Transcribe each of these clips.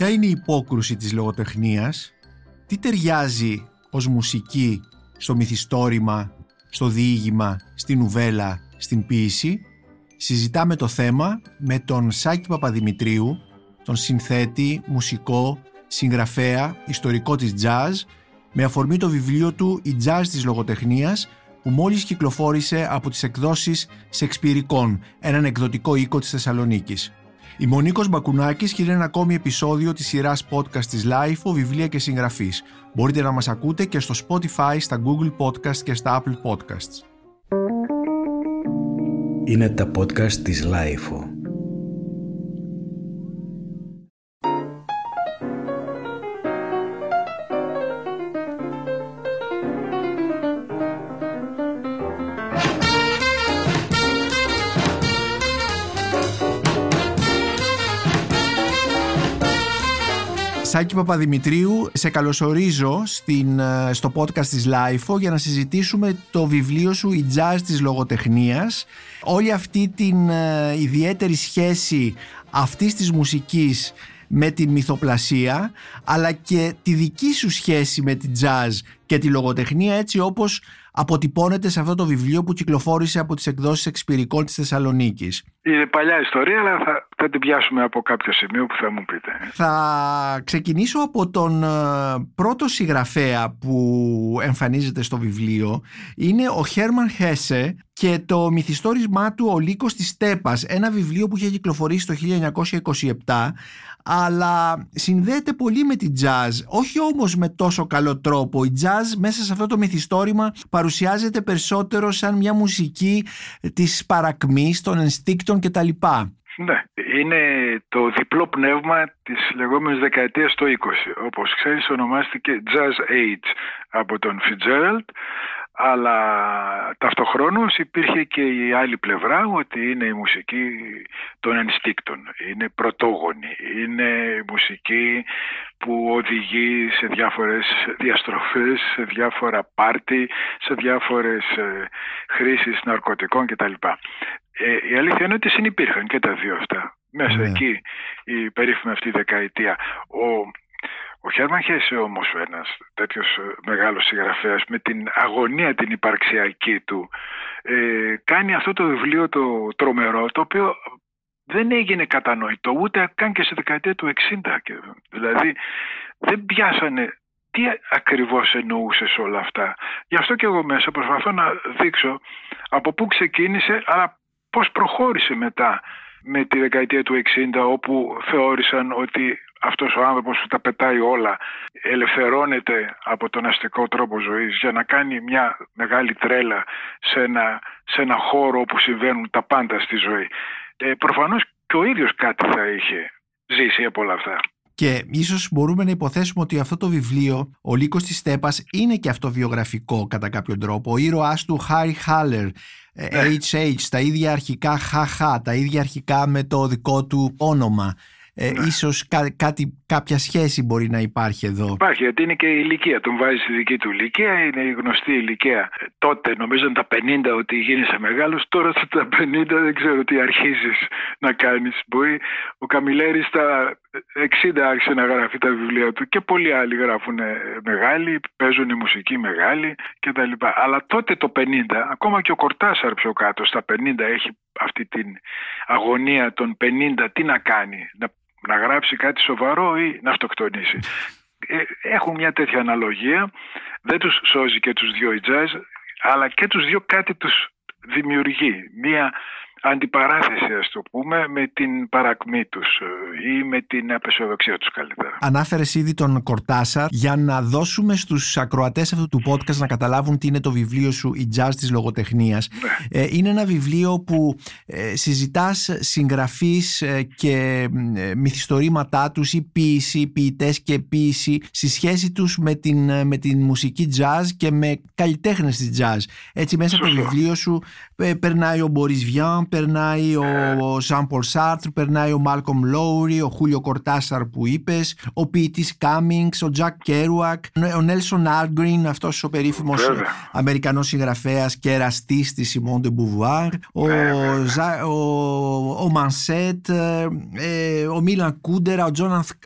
Ποια είναι η υπόκρουση της λογοτεχνίας, τι ταιριάζει ως μουσική στο μυθιστόρημα, στο διήγημα, στην νουβέλα, στην ποίηση. Συζητάμε το θέμα με τον Σάκη Παπαδημητρίου, τον συνθέτη, μουσικό, συγγραφέα, ιστορικό της jazz, με αφορμή το βιβλίο του «Η jazz της λογοτεχνίας» που μόλις κυκλοφόρησε από τις εκδόσεις Σεξπυρικών, έναν εκδοτικό οίκο της Θεσσαλονίκης. Η Μονίκος Μπακουνάκης και είναι ένα ακόμη επεισόδιο της σειράς podcast της LIFO, βιβλία και συγγραφής. Μπορείτε να μας ακούτε και στο Spotify, στα Google Podcast και στα Apple Podcasts. Είναι τα podcast της LIFO. Σάκη Παπαδημητρίου, σε καλωσορίζω στην, ε, στο podcast της LIFO για να συζητήσουμε το βιβλίο σου «Η Jazz της λογοτεχνίας». Όλη αυτή την ε, ιδιαίτερη σχέση αυτής της μουσικής με την μυθοπλασία αλλά και τη δική σου σχέση με την jazz και τη λογοτεχνία έτσι όπως αποτυπώνεται σε αυτό το βιβλίο που κυκλοφόρησε από τις εκδόσεις εξπυρικών της Θεσσαλονίκης. Είναι παλιά ιστορία, αλλά θα, θα την πιάσουμε από κάποιο σημείο που θα μου πείτε. Θα ξεκινήσω από τον ε, πρώτο συγγραφέα που εμφανίζεται στο βιβλίο. Είναι ο Χέρμαν Χέσε και το μυθιστόρισμά του «Ο Λύκος της Στέπας», ένα βιβλίο που είχε κυκλοφορήσει το 1927 αλλά συνδέεται πολύ με την jazz, όχι όμως με τόσο καλό τρόπο. Η jazz μέσα σε αυτό το μυθιστόρημα παρουσιάζεται περισσότερο σαν μια μουσική της παρακμής, των ενστίκτων κτλ. Ναι, είναι το διπλό πνεύμα της λεγόμενης δεκαετίας το 20. Όπως ξέρεις ονομάστηκε Jazz Age από τον Fitzgerald αλλά ταυτοχρόνως υπήρχε και η άλλη πλευρά ότι είναι η μουσική των ενστίκτων, είναι πρωτόγονη, είναι η μουσική που οδηγεί σε διάφορες διαστροφές, σε διάφορα πάρτι, σε διάφορες ε, χρήσεις ναρκωτικών κτλ. Ε, η αλήθεια είναι ότι συνυπήρχαν και τα δύο αυτά. Μέσα ναι. εκεί η περίφημη αυτή δεκαετία. Ο ο Χέρμαν Χέσε όμως ένας τέτοιος ε, μεγάλος συγγραφέας με την αγωνία την υπαρξιακή του ε, κάνει αυτό το βιβλίο το τρομερό το οποίο δεν έγινε κατανοητό ούτε καν και στη δεκαετία του 60 δηλαδή δεν πιάσανε τι ακριβώς εννοούσε όλα αυτά. Γι' αυτό και εγώ μέσα προσπαθώ να δείξω από πού ξεκίνησε αλλά πώς προχώρησε μετά με τη δεκαετία του 60 όπου θεώρησαν ότι αυτός ο άνθρωπος που τα πετάει όλα ελευθερώνεται από τον αστικό τρόπο ζωής για να κάνει μια μεγάλη τρέλα σε ένα, σε ένα χώρο όπου συμβαίνουν τα πάντα στη ζωή. Ε, προφανώς και ο ίδιος κάτι θα είχε ζήσει από όλα αυτά. Και ίσως μπορούμε να υποθέσουμε ότι αυτό το βιβλίο, ο Λύκος της Στέπας, είναι και αυτό βιογραφικό κατά κάποιο τρόπο. Ο ήρωάς του Χάρι Χάλερ, HH, τα ίδια αρχικά ΧΧ, τα ίδια αρχικά με το δικό του όνομα ε, ναι. ίσως κάτι, κάποια σχέση μπορεί να υπάρχει εδώ. Υπάρχει, γιατί είναι και η ηλικία. Τον βάζει στη δική του ηλικία, είναι η γνωστή ηλικία. Ε, τότε νομίζω τα 50 ότι γίνεσαι μεγάλος, τώρα στα 50 δεν ξέρω τι αρχίζεις να κάνεις. Μπορεί ο Καμιλέρης στα 60 άρχισε να γράφει τα βιβλία του και πολλοί άλλοι γράφουν μεγάλοι, παίζουν η μουσική μεγάλη κτλ. Αλλά τότε το 50, ακόμα και ο Κορτάσαρ πιο κάτω στα 50 έχει αυτή την αγωνία των 50 τι να κάνει, να να γράψει κάτι σοβαρό ή να αυτοκτονήσει. Ε, έχουν μια τέτοια αναλογία, δεν τους σώζει και τους δυο η jazz, αλλά και τους δυο κάτι τους δημιουργεί. Μια αντιπαράθεσης ας το πούμε με την παρακμή τους ε, ή με την απεσιοδοξία τους καλύτερα. Ανάφερες ήδη τον Κορτάσαρ για να δώσουμε στους ακροατές αυτού του podcast να καταλάβουν τι είναι το βιβλίο σου «Η Jazz της λογοτεχνίας». Ναι. Ε, είναι ένα βιβλίο που ε, συζητάς συγγραφείς και μυθιστορήματά τους ή ποίηση, ποιητές και ποίηση στη σχέση τους με την, με την μουσική jazz και με καλλιτέχνες της jazz. Έτσι μέσα από το βιβλίο σου περνάει ο Μπορίς Βιάν, περνάει ο Ζαν Πολ Σαρτρ, περνάει ο Μάλκομ Λόουρι, ο Χούλιο Κορτάσαρ που είπες, ο ποιητής Κάμινγκς, ο Τζακ Κέρουακ, ο Νέλσον Άλγκρεν, αυτός ο περίφημος Αμερικανός συγγραφέας και εραστής της Σιμόν ντε Μποβουάρ, ο, ο ο Μανσέτ, ε, ε, ο Μίλαν Κούντερα,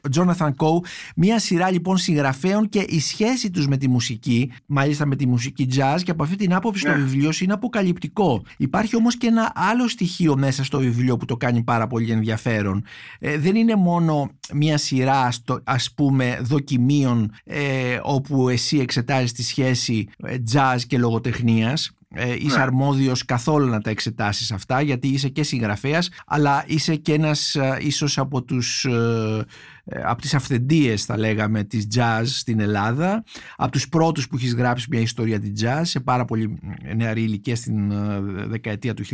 ο Τζόναθαν Κόου. Μία σειρά λοιπόν συγγραφέων και η σχέση τους με τη μουσική, μάλιστα με τη μουσική jazz και από αυτή την άποψη ναι. το βιβλίο σου είναι αποκαλυπτικό. Υπάρχει όμως και ένα άλλο στοιχείο μέσα στο βιβλίο που το κάνει πάρα πολύ ενδιαφέρον. Ε, δεν είναι μόνο μία σειρά στο, ας πούμε δοκιμίων ε, όπου εσύ εξετάζεις τη σχέση jazz και λογοτεχνίας ε, είσαι ναι. αρμόδιος καθόλου να τα εξετάσεις αυτά γιατί είσαι και συγγραφέας αλλά είσαι και ένας ε, ίσως από τους ε, ε, από τις αυθεντίες θα λέγαμε της jazz στην Ελλάδα. Από τους πρώτους που έχεις γράψει μια ιστορία της jazz σε πάρα πολύ νεαρή ηλικία στην ε, δεκαετία του 1960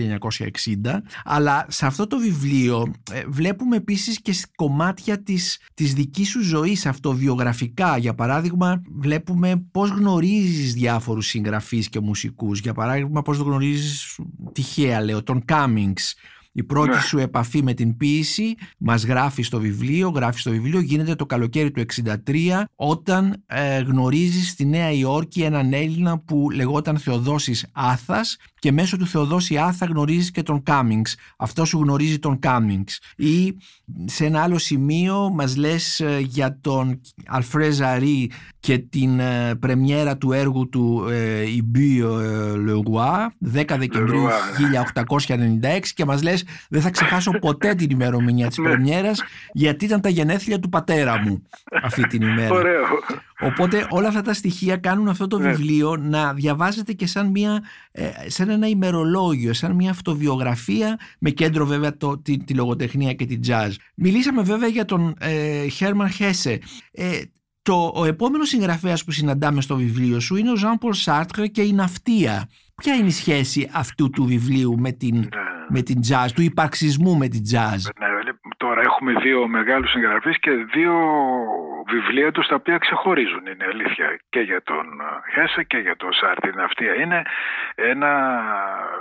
αλλά σε αυτό το βιβλίο ε, βλέπουμε επίσης και κομμάτια της, της δικής σου ζωής αυτοβιογραφικά. Για παράδειγμα βλέπουμε πώς γνωρίζεις διάφορους συγγραφείς και μουσικούς. Για παράδειγμα πώς γνωρίζεις τυχαία λέω τον Cummings η πρώτη ναι. σου επαφή με την ποίηση μας γράφει στο βιβλίο, γράφει στο βιβλίο, γίνεται το καλοκαίρι του 63 όταν ε, γνωρίζεις στη Νέα Υόρκη έναν Έλληνα που λεγόταν Θεοδόσης Άθας και μέσω του Θεοδόση Άθα γνωρίζεις και τον Κάμινγκς. Αυτό σου γνωρίζει τον Κάμινγκς. Ή σε ένα άλλο σημείο μας λες ε, για τον Αλφρέ Ζαρή και την ε, πρεμιέρα του έργου του ε, «Ιμπί Le 10 Δεκεμβρίου 1896 και μας λες δεν θα ξεχάσω ποτέ την ημερομηνία της ναι. πρεμιέρας γιατί ήταν τα γενέθλια του πατέρα μου αυτή την ημέρα. Ωραίο. Οπότε όλα αυτά τα στοιχεία κάνουν αυτό το ναι. βιβλίο να διαβάζεται και σαν, μια, ε, σαν ένα ημερολόγιο, σαν μια αυτοβιογραφία με κέντρο βέβαια το, τη, τη λογοτεχνία και την jazz. Μιλήσαμε βέβαια για τον Χέρμαν Χέσε. Ε, το, ο επόμενος συγγραφέας που συναντάμε στο βιβλίο σου είναι ο Ζαν Πολ Σάρτρε και η ναυτία. Ποια είναι η σχέση αυτού του βιβλίου με την, ναι. με την jazz, του υπαρξισμού με την jazz. Ναι, τώρα έχουμε δύο μεγάλους συγγραφείς και δύο βιβλία τους τα οποία ξεχωρίζουν είναι αλήθεια και για τον Χέσε και για τον Σάρτη. Η ναυτία είναι ένα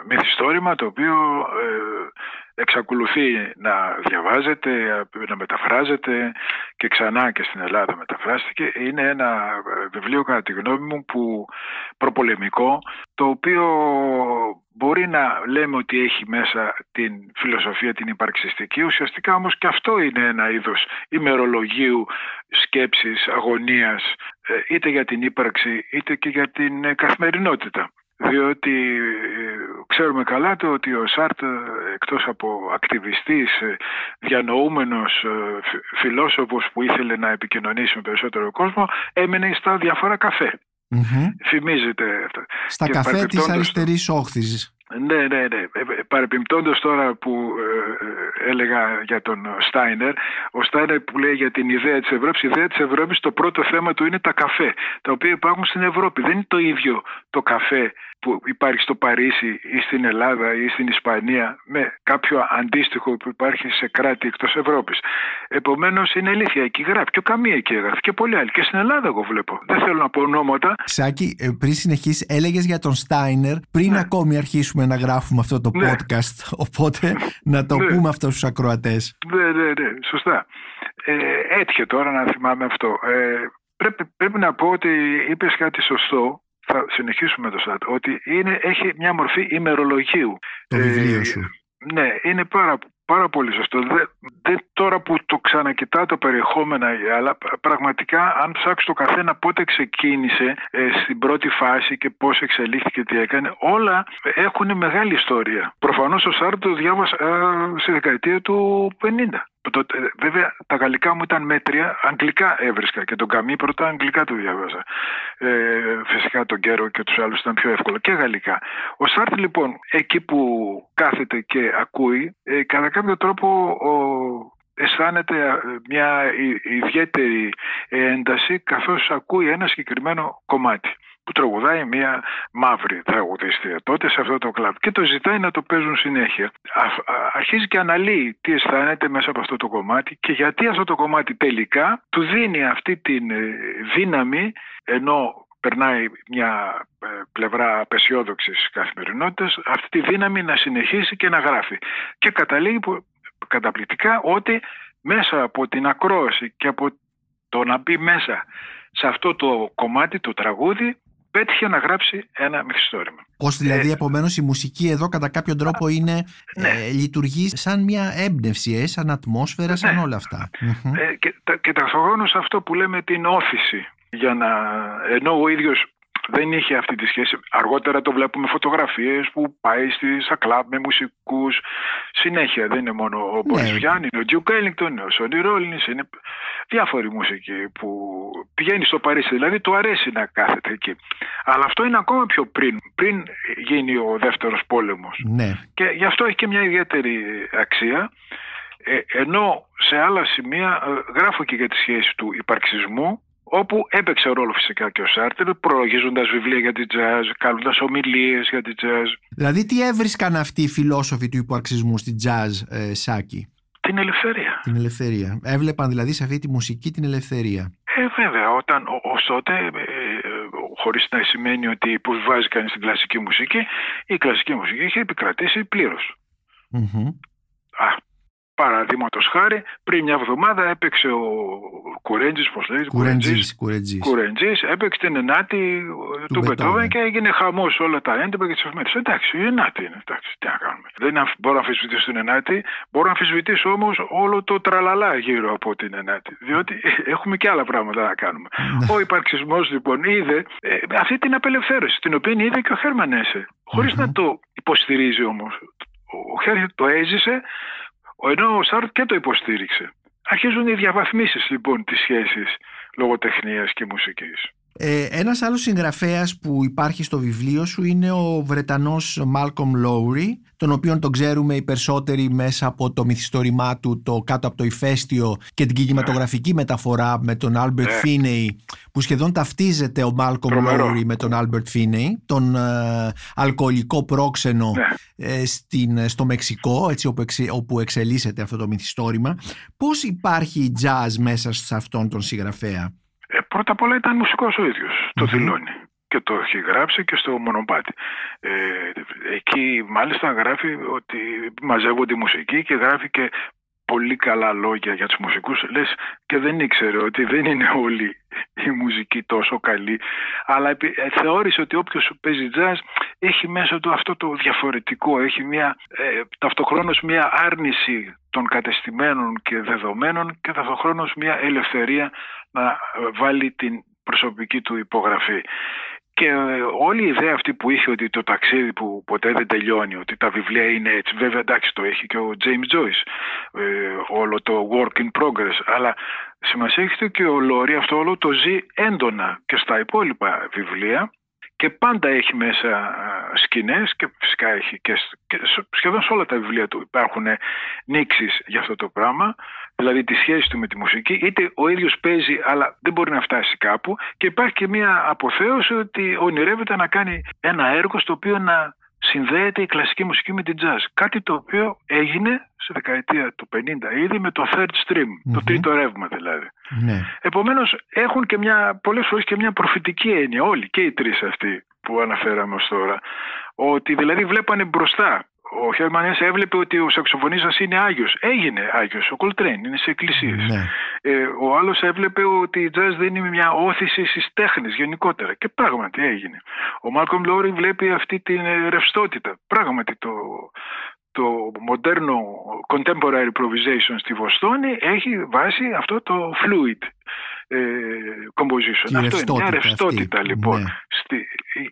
μυθιστόρημα το οποίο ε, εξακολουθεί να διαβάζεται, να μεταφράζεται και ξανά και στην Ελλάδα μεταφράστηκε. Είναι ένα βιβλίο κατά τη γνώμη μου που προπολεμικό το οποίο μπορεί να λέμε ότι έχει μέσα την φιλοσοφία την υπαρξιστική ουσιαστικά όμως και αυτό είναι ένα είδος ημερολογίου σκέψης, αγωνίας ε, είτε για την ύπαρξη είτε και για την καθημερινότητα διότι ε, ξέρουμε καλά το ότι ο Σάρτ εκτός από ακτιβιστής, ε, διανοούμενος ε, φιλόσοφος που ήθελε να επικοινωνήσει με περισσότερο κόσμο έμενε στα διάφορα καφέ. Φημίζεται αυτό. Στα και καφέ της αριστερής όχθης. Ναι, ναι, ναι. Παρεπιπτόντως τώρα που έλεγα για τον Στάινερ, ο Στάινερ που λέει για την ιδέα της Ευρώπης, η ιδέα της Ευρώπης το πρώτο θέμα του είναι τα καφέ, τα οποία υπάρχουν στην Ευρώπη. Δεν είναι το ίδιο το καφέ που υπάρχει στο Παρίσι ή στην Ελλάδα ή στην Ισπανία με κάποιο αντίστοιχο που υπάρχει σε κράτη εκτός Ευρώπης. Επομένως είναι αλήθεια, εκεί γράφει και ο Καμία εκεί γράφει και πολλοί άλλοι και στην Ελλάδα εγώ βλέπω. Δεν θέλω να πω ονόματα. Σάκη, ε, πριν συνεχίσεις, έλεγες για τον Στάινερ πριν ναι. ακόμη αρχίσουμε να γράφουμε αυτό το ναι. podcast, οπότε να το ναι. πούμε αυτό στους ακροατές. Ναι, ναι, ναι, σωστά. Ε, έτυχε τώρα να θυμάμαι αυτό. Ε, πρέπει, πρέπει να πω ότι είπες κάτι σωστό θα συνεχίσουμε το ΣΑΤ, ότι είναι, έχει μια μορφή ημερολογίου. Το βιβλίο σου. ναι, είναι πάρα, πάρα πολύ σωστό. Δεν, τώρα που το ξανακοιτά το περιεχόμενο, αλλά πραγματικά αν ψάξεις το καθένα πότε ξεκίνησε ε, στην πρώτη φάση και πώς εξελίχθηκε τι έκανε, όλα έχουν μεγάλη ιστορία. Προφανώς ο Σάρτ το διάβασα ε, στη δεκαετία του 50. Βέβαια τα γαλλικά μου ήταν μέτρια, αγγλικά έβρισκα και τον Καμί πρώτα αγγλικά το διάβαζα. Ε, φυσικά τον Κέρο και τους άλλους ήταν πιο εύκολο και γαλλικά. Ο Σάρτ λοιπόν εκεί που κάθεται και ακούει, ε, κατά κάποιο τρόπο ο, αισθάνεται ε, μια ιδιαίτερη ένταση καθώς ακούει ένα συγκεκριμένο κομμάτι που τραγουδάει μια μαύρη τραγουδίστρια τότε σε αυτό το κλαμπ και το ζητάει να το παίζουν συνέχεια. αρχίζει και αναλύει τι αισθάνεται μέσα από αυτό το κομμάτι και γιατί αυτό το κομμάτι τελικά του δίνει αυτή τη ε, δύναμη ενώ περνάει μια ε, πλευρά απεσιόδοξης καθημερινότητας αυτή τη δύναμη να συνεχίσει και να γράφει. Και καταλήγει καταπληκτικά ότι μέσα από την ακρόαση και από το να μπει μέσα σε αυτό το κομμάτι, το τραγούδι, πέτυχε να γράψει ένα μυθιστόρημα. Πώς δηλαδή ε, επομένως η μουσική εδώ κατά κάποιο τρόπο είναι, ναι. ε, λειτουργεί σαν μια έμπνευση, ε, σαν ατμόσφαιρα, σαν ναι. όλα αυτά. Ε, και, και ταυτόχρονα αυτό που λέμε την όθηση για να, ενώ ο ίδιος δεν είχε αυτή τη σχέση. Αργότερα το βλέπουμε φωτογραφίες που πάει στη σακλάπ με μουσικούς συνέχεια. Δεν είναι μόνο ο Μπόρις ναι. είναι ο Τζιου Κέλινγκτον, ο Σόνι Ρόλινς, είναι διάφοροι μουσικοί που πηγαίνει στο Παρίσι, δηλαδή του αρέσει να κάθεται εκεί. Αλλά αυτό είναι ακόμα πιο πριν, πριν γίνει ο δεύτερος πόλεμος. Ναι. Και γι' αυτό έχει και μια ιδιαίτερη αξία. Ε, ενώ σε άλλα σημεία ε, γράφω και για τη σχέση του υπαρξισμού όπου έπαιξε ρόλος φυσικά και ο Σάρτερ, προλογίζοντα βιβλία για την τζαζ, κάνοντας ομιλίες για την τζαζ. Δηλαδή, τι έβρισκαν αυτοί οι φιλόσοφοι του υπαρξισμού στην τζαζ, ε, Σάκη; Την ελευθερία. Την ελευθερία. Έβλεπαν δηλαδή σε αυτή τη μουσική την ελευθερία. Ε, βέβαια, όταν ως τότε, ε, χωρίς να σημαίνει ότι υποβιβάζει κανείς την κλασική μουσική, η κλασική μουσική είχε επικρατήσει πλήρως. Α, Παραδείγματος χάρη, πριν μια εβδομάδα έπαιξε ο Κουρέντζης, πώς λέει, Κουρέντζης. έπαιξε την ενάτη του, του Μπετόβεν και έγινε χαμός όλα τα έντυπα και τις εφημερίδες. Εντάξει, η ενάτη είναι. Εντάξει, τι να κάνουμε. Δεν μπορώ να αμφισβητήσω την ενάτη, μπορώ να αμφισβητήσω όμως όλο το τραλαλά γύρω από την ενάτη. Διότι έχουμε και άλλα πράγματα να κάνουμε. Ναι. ο υπαρξισμός λοιπόν είδε ε, αυτή την απελευθέρωση, την οποία είδε και ο Χέρμαν Έσσε. να το υποστηρίζει όμως. Ο Χέρμαν το έζησε ενώ ο Σαρτρ και το υποστήριξε. Αρχίζουν οι διαβαθμίσεις λοιπόν της σχέσης λογοτεχνίας και μουσικής. Ε, ένας άλλος συγγραφέας που υπάρχει στο βιβλίο σου είναι ο Βρετανός Μάλκομ Λόουρι, τον οποίον τον ξέρουμε οι περισσότεροι μέσα από το μυθιστόρημά του το «Κάτω από το ηφαίστειο» και την κινηματογραφική μεταφορά με τον Άλμπερτ Φίνεϊ που σχεδόν ταυτίζεται ο Μάλκομ Λόουρι με τον Άλμπερτ Φίνεϊ τον ε, αλκοολικό πρόξενο ναι. ε, στην, στο Μεξικό έτσι όπου, όπου εξελίσσεται αυτό το μυθιστόρημα. Πώς υπάρχει jazz μέσα σε αυτόν τον συγγραφέα; Ε, πρώτα απ' όλα ήταν μουσικός ο ίδιος, το δηλώνει και το έχει γράψει και στο μονοπάτι. Ε, εκεί μάλιστα γράφει ότι μαζεύονται μουσική και γράφει και πολύ καλά λόγια για τους μουσικούς λες και δεν ήξερε ότι δεν είναι όλη η μουσική τόσο καλή αλλά ε, θεώρησε ότι όποιος παίζει jazz έχει μέσα του αυτό το διαφορετικό έχει μια, ε, ταυτοχρόνως μια άρνηση των κατεστημένων και δεδομένων και ταυτοχρόνως μια ελευθερία να βάλει την προσωπική του υπογραφή. Και ε, όλη η ιδέα αυτή που είχε ότι το ταξίδι που ποτέ δεν τελειώνει, ότι τα βιβλία είναι έτσι, βέβαια εντάξει το έχει και ο James Joyce, ε, όλο το work in progress, αλλά σημασία έχει και ο Λόρι αυτό όλο το ζει έντονα και στα υπόλοιπα βιβλία και πάντα έχει μέσα σκηνές και φυσικά έχει και, σχεδόν σε όλα τα βιβλία του υπάρχουν νήξεις για αυτό το πράγμα δηλαδή τη σχέση του με τη μουσική είτε ο ίδιος παίζει αλλά δεν μπορεί να φτάσει κάπου και υπάρχει και μια αποθέωση ότι ονειρεύεται να κάνει ένα έργο στο οποίο να συνδέεται η κλασική μουσική με την jazz. Κάτι το οποίο έγινε στη δεκαετία του 50 ήδη με το third stream, το τρίτο ρεύμα δηλαδή. Ναι. Επομένως έχουν και μια, πολλές φορές και μια προφητική έννοια όλοι και οι τρεις αυτοί που αναφέραμε ως τώρα ότι δηλαδή βλέπανε μπροστά ο Χέρμαν έβλεπε ότι ο σαξοφωνίστας είναι Άγιος. Έγινε Άγιος. Ο Κολτρέν είναι σε εκκλησίες. Ναι. Ε, ο άλλος έβλεπε ότι η jazz δεν είναι μια όθηση στις τέχνες γενικότερα. Και πράγματι έγινε. Ο Μάλκομ Λόρι βλέπει αυτή την ε, ρευστότητα. Πράγματι το, το μοντέρνο contemporary improvisation στη Βοστόνη έχει βάσει αυτό το fluid ε, composition. Αυτό είναι μια ρευστότητα λοιπόν. Ναι. Στη,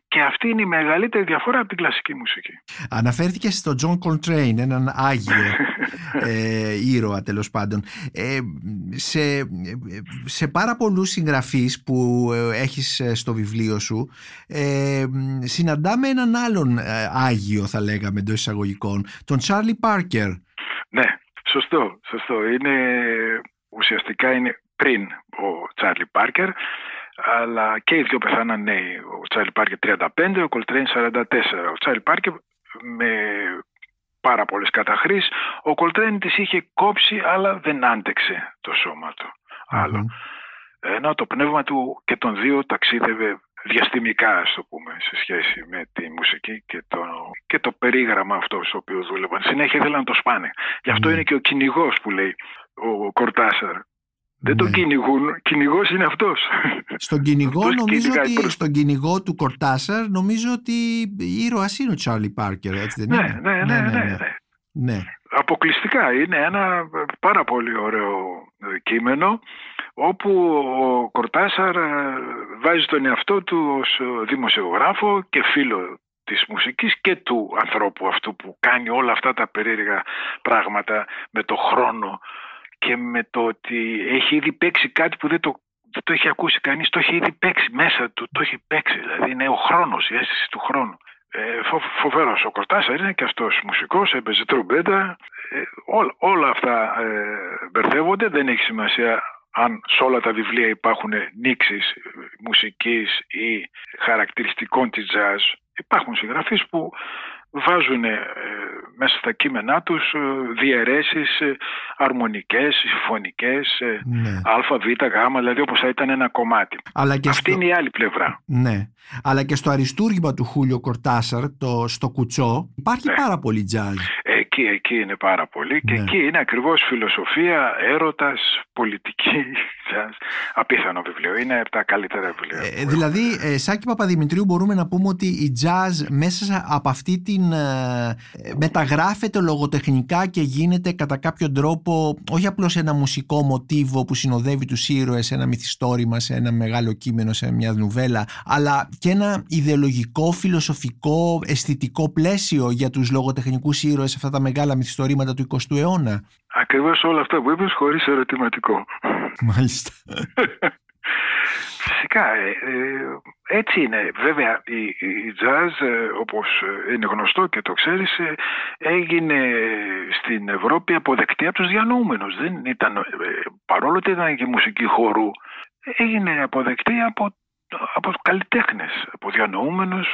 και αυτή είναι η μεγαλύτερη διαφορά από την κλασική μουσική. Αναφέρθηκε στον John Coltrane, έναν άγιο ε, ήρωα τέλος πάντων. Ε, σε, σε πάρα πολλούς συγγραφείς που ε, έχεις ε, στο βιβλίο σου ε, συναντάμε έναν άλλον άγιο θα λέγαμε εντός εισαγωγικών, τον Charlie Parker. Ναι, σωστό, σωστό. Είναι, ουσιαστικά είναι πριν ο Τσάρλι Πάρκερ, αλλά και οι δύο πεθάναν νέοι. Ο Τσάρλι Πάρκερ 35, ο Κολτρέιν 44. Ο Τσάρλι Πάρκερ με πάρα πολλές καταχρήσεις. Ο Κολτρέιν τις είχε κόψει αλλά δεν άντεξε το σώμα του. Άλλο. Ενώ το πνεύμα του και των δύο ταξίδευε διαστημικά, ας το πούμε, σε σχέση με τη μουσική και το, και το περίγραμμα αυτό στο οποίο δούλευαν. Συνέχεια ήθελαν να το σπάνε. Γι' αυτό είναι και ο κυνηγός που λέει ο Κορτάσαρ Δεν τον Ναι. κυνηγούν. Κυνηγός είναι αυτός. Στον κυνηγό, Αυτός νομίζω κυνηγάει ότι, προς- στον κυνηγό του Κορτάσαρ, νομίζω ότι ήρωας είναι ο Τσάρλι Πάρκερ, έτσι δεν ναι, είναι; ναι, ναι, ναι, ναι. ναι. Αποκλειστικά είναι ένα πάρα πολύ ωραίο ε, κείμενο όπου ο Κορτάσαρ ε, βάζει τον εαυτό του ως ε, δημοσιογράφο και φίλο της μουσικής και του ανθρώπου αυτού που κάνει όλα αυτά τα περίεργα πράγματα με το χρόνο και με το ότι έχει ήδη παίξει κάτι που δεν το, δεν το έχει ακούσει κανείς, το έχει ήδη παίξει μέσα του, το έχει παίξει, δηλαδή είναι ο χρόνος, η αίσθηση του χρόνου. Ε, φο, φοβερός ο Κορτάσαρ είναι και αυτός μουσικός, έπαιζε τρομπέτα, ε, όλα, όλα αυτά ε, μπερδεύονται, δεν έχει σημασία αν σε όλα τα βιβλία υπάρχουν νήξεις ε, μουσικής ή χαρακτηριστικών της jazz. Υπάρχουν συγγραφείς που βάζουν ε, μέσα στα κείμενά τους ε, διαιρέσεις ε, αρμονικές, συμφωνικές, ε, ναι. α, β, γ, δηλαδή όπως θα ήταν ένα κομμάτι. Αλλά και Αυτή στο... είναι η άλλη πλευρά. Ναι. Αλλά και στο αριστούργημα του Χούλιο Κορτάσαρ, το, στο κουτσό, υπάρχει Ναι. πάρα πολύ jazz. Εκεί, εκεί είναι πάρα πολύ και Ναι. εκεί είναι ακριβώς φιλοσοφία, έρωτας, πολιτική, jazz. απίθανο βιβλίο. Είναι από τα καλύτερα βιβλία. Ε, που δηλαδή, έχουμε. ε, Σάκη Παπαδημητρίου, μπορούμε να πούμε ότι η jazz μέσα σε- από αυτή την. ε, ε, μεταγράφεται λογοτεχνικά και γίνεται κατά κάποιο τρόπο όχι απλώς ένα μουσικό μοτίβο που συνοδεύει τους ήρωες σε ένα μυθιστόρημα, σε ένα μεγάλο κείμενο, σε μια νουβέλα, αλλά και ένα ιδεολογικό, φιλοσοφικό, αισθητικό πλαίσιο για τους λογοτεχνικούς ήρωες σε αυτά τα μεγάλα μυθιστορήματα του 20ου αιώνα. Ακριβώς όλα αυτά που είπες χωρίς ερωτηματικό. Μάλιστα. Φυσικά, ε, ε, έτσι είναι. Βέβαια, η, η jazz, ε, όπως ε, είναι γνωστό και το ξέρεις, ε, έγινε στην Ευρώπη αποδεκτή από τους διανοούμενους. Δεν ήταν, ε, παρόλο ότι ήταν και μουσική χορού, έγινε αποδεκτή από, από καλλιτέχνες, από διανοούμενους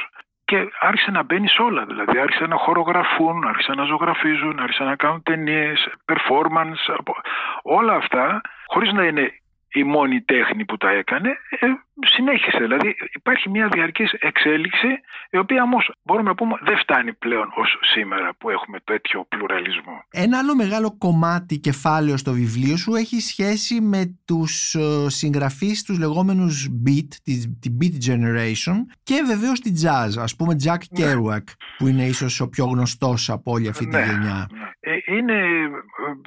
και άρχισε να μπαίνει σε όλα. Δηλαδή άρχισε να χορογραφούν, άρχισε να ζωγραφίζουν, άρχισε να κάνουν ταινίες, performance, από- όλα αυτά, χωρίς να είναι η μόνη τέχνη που τα έκανε, ε, συνέχισε. Δηλαδή υπάρχει μια διαρκής εξέλιξη, η οποία όμως μπορούμε να πούμε δεν φτάνει πλέον ως σήμερα που έχουμε τέτοιο πλουραλισμό. Ένα άλλο μεγάλο κομμάτι κεφάλαιο στο βιβλίο σου έχει σχέση με τους ε, συγγραφείς, τους λεγόμενους beat, τη, τη beat generation και βεβαίως τη jazz, ας πούμε Jack Ναι. Kerouac που είναι ίσως ο πιο γνωστός από όλη αυτή τη Ναι. γενιά. Ε, είναι, ε,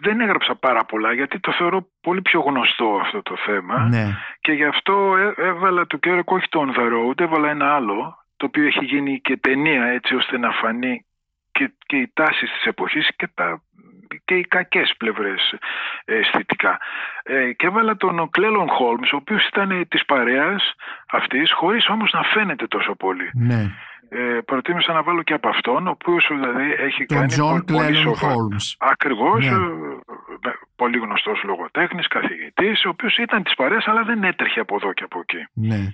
δεν έγραψα πάρα πολλά γιατί το θεωρώ πολύ πιο γνωστό αυτό το θέμα Ναι, και γι' αυτό έ- έβαλα το Kerouac όχι το On The Road, έβαλα ένα άλλο το οποίο έχει γίνει και ταινία έτσι ώστε να φανεί και, και οι τάσεις της εποχής και, τα, και οι κακές πλευρές ε, αισθητικά. Ε, και έβαλα τον Κλέλον Χόλμς, ο οποίος ήταν της παρέας αυτής, χωρίς όμως να φαίνεται τόσο πολύ. ναι. Ε, προτίμησα να βάλω και από αυτόν, ο οποίος δηλαδή έχει Τον κάνει John πο- πολύ Clellan σοβαρά. Holmes. Ακριβώς, Ναι. ε, ε, πολύ γνωστός λογοτέχνης, καθηγητής, ο οποίος ήταν της παρέας αλλά δεν έτρεχε από εδώ και από εκεί. Ναι,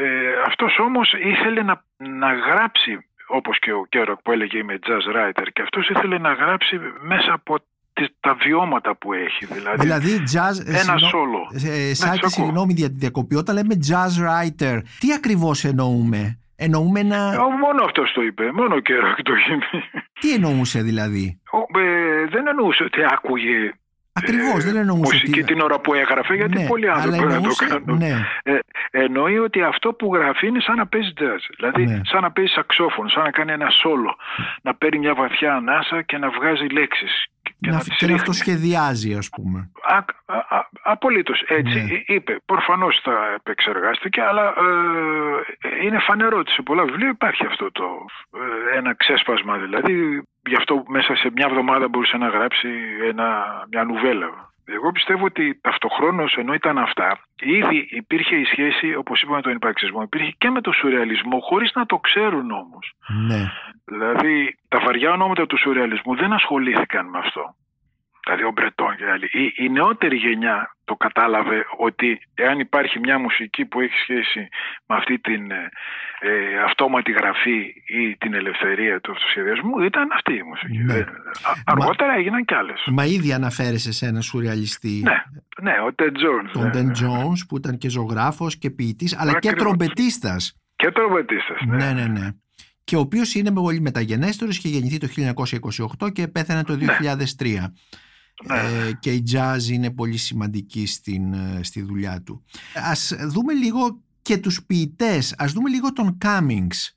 Ε, αυτός όμως ήθελε να, να γράψει, όπως και ο Κέροκ που έλεγε είμαι jazz writer, και αυτός ήθελε να γράψει μέσα από τις, τα βιώματα που έχει. Δηλαδή, δηλαδή jazz... ε, ένα συγγνώ- σόλο. ε, σ' Σάκη, ακούω. συγγνώμη για τη διακοπή, όταν λέμε jazz writer, τι ακριβώς εννοούμε; Εννοούμε ένα... Ε, μόνο αυτός το είπε, μόνο ο Κέροκ το είπε. Τι εννοούσε δηλαδή; Ο- ε, δεν εννοούσε ότι άκουγε Ακριβώς, δεν εννοούσε μουσική ότι... την ώρα που έγραφε, γιατί Ναι, πολλοί αλλά άνθρωποι να το εννοούσε- κάνουν. Ναι, Ε, εννοεί ότι αυτό που γράφει είναι σαν να παίζει jazz. Δηλαδή Ναι. σαν να παίζει σαξόφωνο, σαν να κάνει ένα σόλο. Να παίρνει μια βαθιά ανάσα και να βγάζει λέξεις. Και, και να, να, τις και να ρίχνει. το σχεδιάζει ας πούμε. Α, α, α, απολύτως έτσι Ναι. Ε, είπε. Προφανώς τα επεξεργάστηκε αλλά ε, είναι φανερό ότι σε πολλά βιβλία υπάρχει αυτό το ε, ένα ξέσπασμα δηλαδή γι' αυτό μέσα σε μια εβδομάδα μπορούσε να γράψει ένα, μια νουβέλα. Εγώ πιστεύω ότι ταυτοχρόνως ενώ ήταν αυτά ήδη υπήρχε η σχέση όπως είπαμε τον υπαρξισμό υπήρχε και με το σουρεαλισμό χωρίς να το ξέρουν όμως. Ναι, Δηλαδή τα βαριά ονόματα του σουρεαλισμού δεν ασχολήθηκαν με αυτό. Δηλαδή ο Μπρετόν και άλλοι. Η, η νεότερη γενιά το κατάλαβε ότι εάν υπάρχει μια μουσική που έχει σχέση με αυτή την ε, ε, αυτόματη γραφή ή την ελευθερία του αυτοσχεδιασμού ήταν αυτή η μουσική. Ναι. Ε, α- αργότερα έγιναν κι άλλες. μα ήδη αναφέρεσαι σε ένα σουρεαλιστή. Ναι, ναι, ο Ted Jones. Τον ναι, Ντεν ναι. Τζόνς που ήταν και ζωγράφος και ποιητής αλλά και Ακριβώς. τρομπετίστας. Και τρομπετίστας. Ναι. Ναι, ναι, ναι. Και ο οποίος είναι πολύ μεταγενέστερος, είχε γεννηθεί το 1928 και πέθανε το 2003. Ναι. Ε, και η jazz είναι πολύ σημαντική στην, ε, στη δουλειά του. Ας δούμε λίγο και τους ποιητές. Ας δούμε λίγο τον Cummings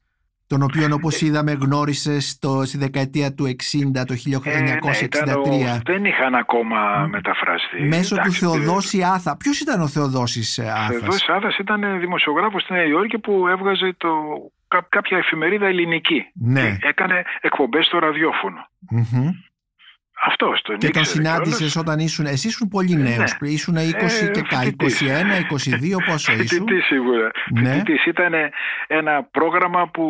τον οποίο όπως είδαμε γνώρισες στο, στη δεκαετία του 60, το 1963. Ε, ναι, ήταν ο- δεν είχαν ακόμα μεταφραστεί. Μέσω του Εντάξει, Θεοδόση Άθα. Ποιος ήταν ο Θεοδόσης ε, Ο Άθας; Θεοδόσης Άθας ήταν δημοσιογράφος στη Νέα Υόρκη που έβγαζε το, κά- κάποια εφημερίδα ελληνική. Ναι. Και έκανε εκπομπές στο ραδιόφωνο. Μμμ. Αυτός τον Και τον ήξερε συνάντησες κιόλας. όταν ήσουν. Εσύ ήσουν πολύ Ναι. νέος. Ήσουν 20 Ε, και κα, φοιτητής. 21, 22, πόσο ήσουν; Φοιτητής σίγουρα. Ναι. Φοιτητής. Ήταν ένα πρόγραμμα που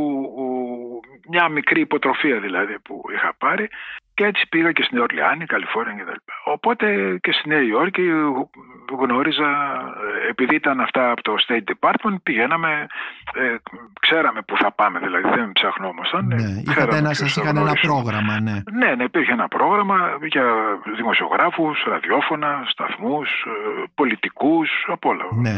ο- μια μικρή υποτροφία δηλαδή που είχα πάρει και έτσι πήγα και στην Ορλιάνη, Καλιφόρνια κτλ. Οπότε και στη Νέα Υόρκη γνώριζα, ε, επειδή ήταν αυτά από το State Department, πηγαίναμε, ε, ξέραμε που θα πάμε, δηλαδή δεν ψαχνόμασταν. Ναι. ε, Είχατε ξέραμε ένα, ποιους σας θα είχαν ένα γνωρίσουμε. πρόγραμμα, ναι. Ναι, ναι, υπήρχε ένα πρόγραμμα για δημοσιογράφους, ραδιόφωνα, σταθμούς, ε, πολιτικούς, απ' όλα. ναι.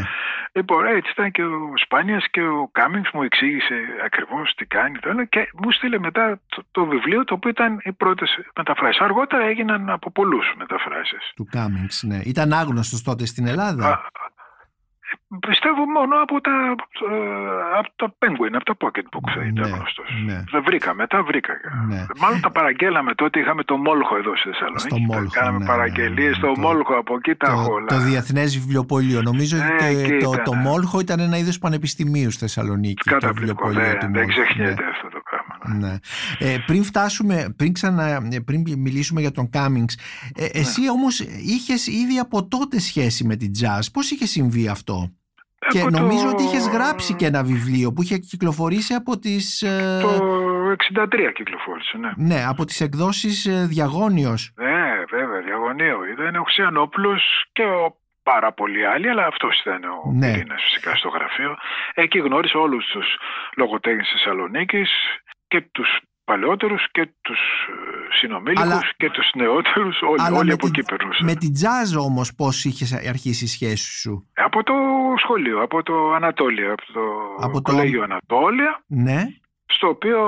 Λοιπόν, έτσι ήταν και ο Σπάνιας και ο Κάμινγκς μου εξήγησε ακριβώς τι κάνει το ένα και μου στείλε μετά το, το βιβλίο το οποίο ήταν οι πρώτες μεταφράσεις. Αργότερα έγιναν από πολλούς μεταφράσεις. Του Cummings, ναι. Ήταν άγνωστος τότε στην Ελλάδα; Α, Πιστεύω μόνο από τα, ε, από τα Penguin, από τα Pocketbook θα ήταν Ναι, γνωστός. ναι. Δεν βρήκα, μετά βρήκα. Ναι. Μάλλον τα παραγγέλαμε τότε, είχαμε το Μόλχο εδώ στη Θεσσαλονίκη. Στο Μόλχο, Κάναμε ναι, παραγγελίες ναι, στο το- Μόλχο, από εκεί τα έχω το, όλα. το Διεθνές Βιβλιοπωλείο. Νομίζω Ε, ότι εκεί το, ήταν. το Μόλχο ήταν ένα είδος πανεπιστημίου στη Θεσσαλονίκη. Το Καταπληκτικό, βιβλιοπωλείο του δεν, δεν Μόλχο. ξεχνιέται Ναι. αυτό το πράγμα. Ναι. Ναι. Ε, πριν φτάσουμε, πριν, ξανα, ε, πριν μιλήσουμε για τον Κάμινγκς, Ναι. ε, εσύ όμως είχες ήδη από τότε σχέση με την jazz. Πώς είχε συμβεί αυτό; Και Από το- νομίζω ότι είχες γράψει και ένα βιβλίο που είχε κυκλοφορήσει από τις, ε, Το 63 κυκλοφόρησε, ναι. ναι, από τις εκδόσεις ε, Διαγώνιος. Ναι, βέβαια, διαγωνίο. Ήταν ο Ξιανόπουλος και ο πάρα πολλοί άλλοι, αλλά αυτός ήταν ο Ναι. πυρήνας φυσικά στο γραφείο. Εκεί γνώρισα όλους τους λογοτέχνες της Θεσσαλονίκης και τους παλαιότερους και τους ε, συνομήλικους Αλλά- και τους νεότερους, όλοι, Αλλά όλοι με από τη- εκεί περνούσαν. Με την jazz όμως πώς είχες αρχίσει η σχέση σου; Από το σχολείο, από το Ανατόλια, από το Από το- Κολέγιο Ανατόλια, Ναι, στο οποίο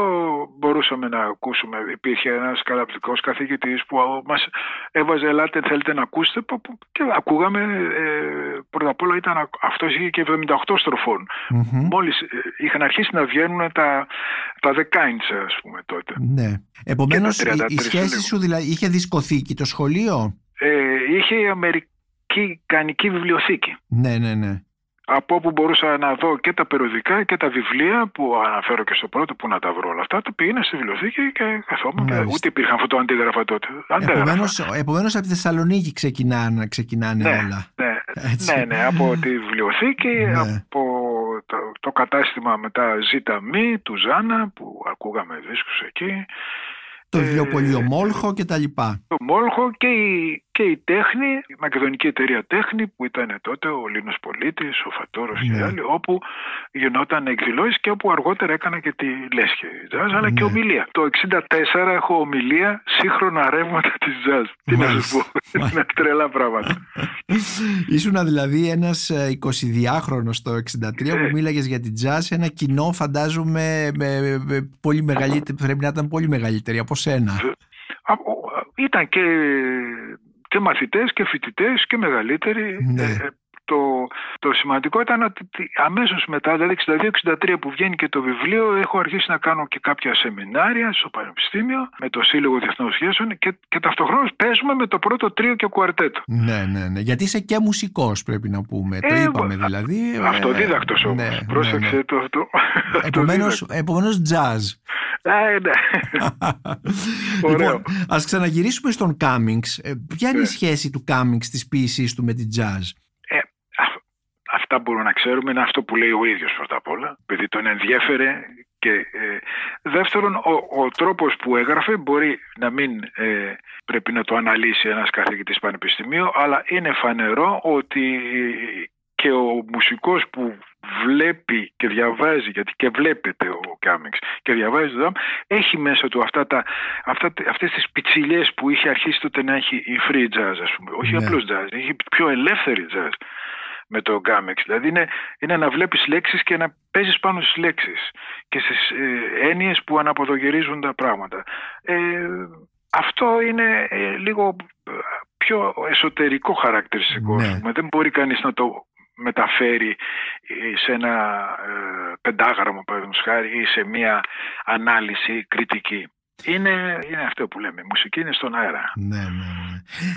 μπορούσαμε να ακούσουμε. Υπήρχε ένας καταπληκτικός καθηγητής που μας έβαζε «Ελάτε, θέλετε να ακούσετε» που- που- και ακούγαμε, ε, πρώτα απ' όλα ήταν, αυτός είχε και 78 στροφών. μμμ, Μόλις ε, είχαν αρχίσει να βγαίνουν τα, τα The Kinds, ας πούμε, τότε. ναι. Επομένως Και τα η, η 33 σχέση λίγο. σου δηλαδή είχε δισκοθήκη το σχολείο; Ε, είχε η Αμερικανική βιβλιοθήκη. Ναι, ναι, ναι. Από όπου μπορούσα να δω και τα περιοδικά και τα βιβλία που αναφέρω και στο πρώτο που να τα βρω όλα αυτά, τα πήγαινα στη βιβλιοθήκη και καθόμουν. Μάλιστα. Ούτε υπήρχαν φωτοαντίγραφα τότε. Αντίγραφα. Επομένως, επομένως από τη Θεσσαλονίκη ξεκινάνε, ξεκινάνε Ναι, όλα. ναι, Έτσι. ναι, ναι, από τη βιβλιοθήκη, Ναι. από το, το κατάστημα μετά Ζήτα Μη του Ζάνα που ακούγαμε δίσκους εκεί. Το Ε, βιβλιοπωλείο Μόλχο και τα λοιπά. Το Μόλχο και η, και η τέχνη, η Μακεδονική Εταιρεία Τέχνη που ήταν τότε ο Λίνος Πολίτης, ο Φατόρος Ναι. και άλλοι, όπου γινόταν εκδηλώσεις και όπου αργότερα έκανα και τη λέσχη jazz, αλλά και Ναι. ομιλία. Το 64 έχω ομιλία σύγχρονα ρεύματα της jazz. Τι να σου πω, είναι τρελά πράγματα. Ήσουνα δηλαδή ένας ε, 22χρονος το 63 που Ε. μίλαγες για την jazz, ένα κοινό φαντάζομαι με, με πολύ μεγαλύτερη, πρέπει να ήταν πολύ μεγαλύτερη από σένα. Α, ο- Ήταν και, και μαθητές και φοιτητές και μεγαλύτεροι. Ναι. Ε, το, το σημαντικό ήταν ότι τι- αμέσως μετά, δηλαδή 62-63 που βγαίνει και το βιβλίο, έχω αρχίσει να κάνω και κάποια σεμινάρια στο Πανεπιστήμιο με το Σύλλογο Διεθνών Σχέσεων και, και ταυτοχρόνως παίζουμε με το πρώτο τρίο και κουαρτέτο. Ναι, ναι, ναι. Γιατί είσαι και μουσικός πρέπει να πούμε. το Ε, είπαμε α- δηλαδή. ε, Αυτοδίδακτος όμως. ναι, ναι, Πρόσεξε ναι. το... το Επομένως, επομένως jazz. Α, ναι. Ωραίο. λοιπόν, ας ξαναγυρίσουμε στον Cummings. Ε, Ποια είναι η Ναι. σχέση του Cummings της ποιησής του με την jazz; Ε, α- αυτά μπορούμε να ξέρουμε είναι αυτό που λέει ο ίδιος πρώτα απ' όλα, επειδή τον ενδιέφερε και ε, δεύτερον ο, ο τρόπος που έγραφε μπορεί να μην ε, πρέπει να το αναλύσει ένας καθηγητής πανεπιστημίου αλλά είναι φανερό ότι και ο μουσικός που βλέπει και διαβάζει, γιατί και βλέπετε ο Κάμιξ και διαβάζει το δράμα, έχει μέσα του αυτά τα, αυτά, αυτές τις πιτσιλιές που είχε αρχίσει τότε να έχει η free jazz ας πούμε. Όχι Ναι. απλώς jazz, έχει πιο ελεύθερη jazz με το Γκάμεξ. Δηλαδή είναι, είναι να βλέπεις λέξεις και να παίζεις πάνω στις λέξεις και στις ε, έννοιες που αναποδογυρίζουν τα πράγματα. Ε, αυτό είναι ε, λίγο πιο εσωτερικό χαρακτηριστικό. Ναι. Δεν μπορεί κανείς να το μεταφέρει σε ένα ε, πεντάγραμμο παραδείγματος χάρη ή σε μια ανάλυση κριτική. Είναι, είναι αυτό που λέμε. Η μουσική είναι στον αέρα. Ναι, ναι, ναι.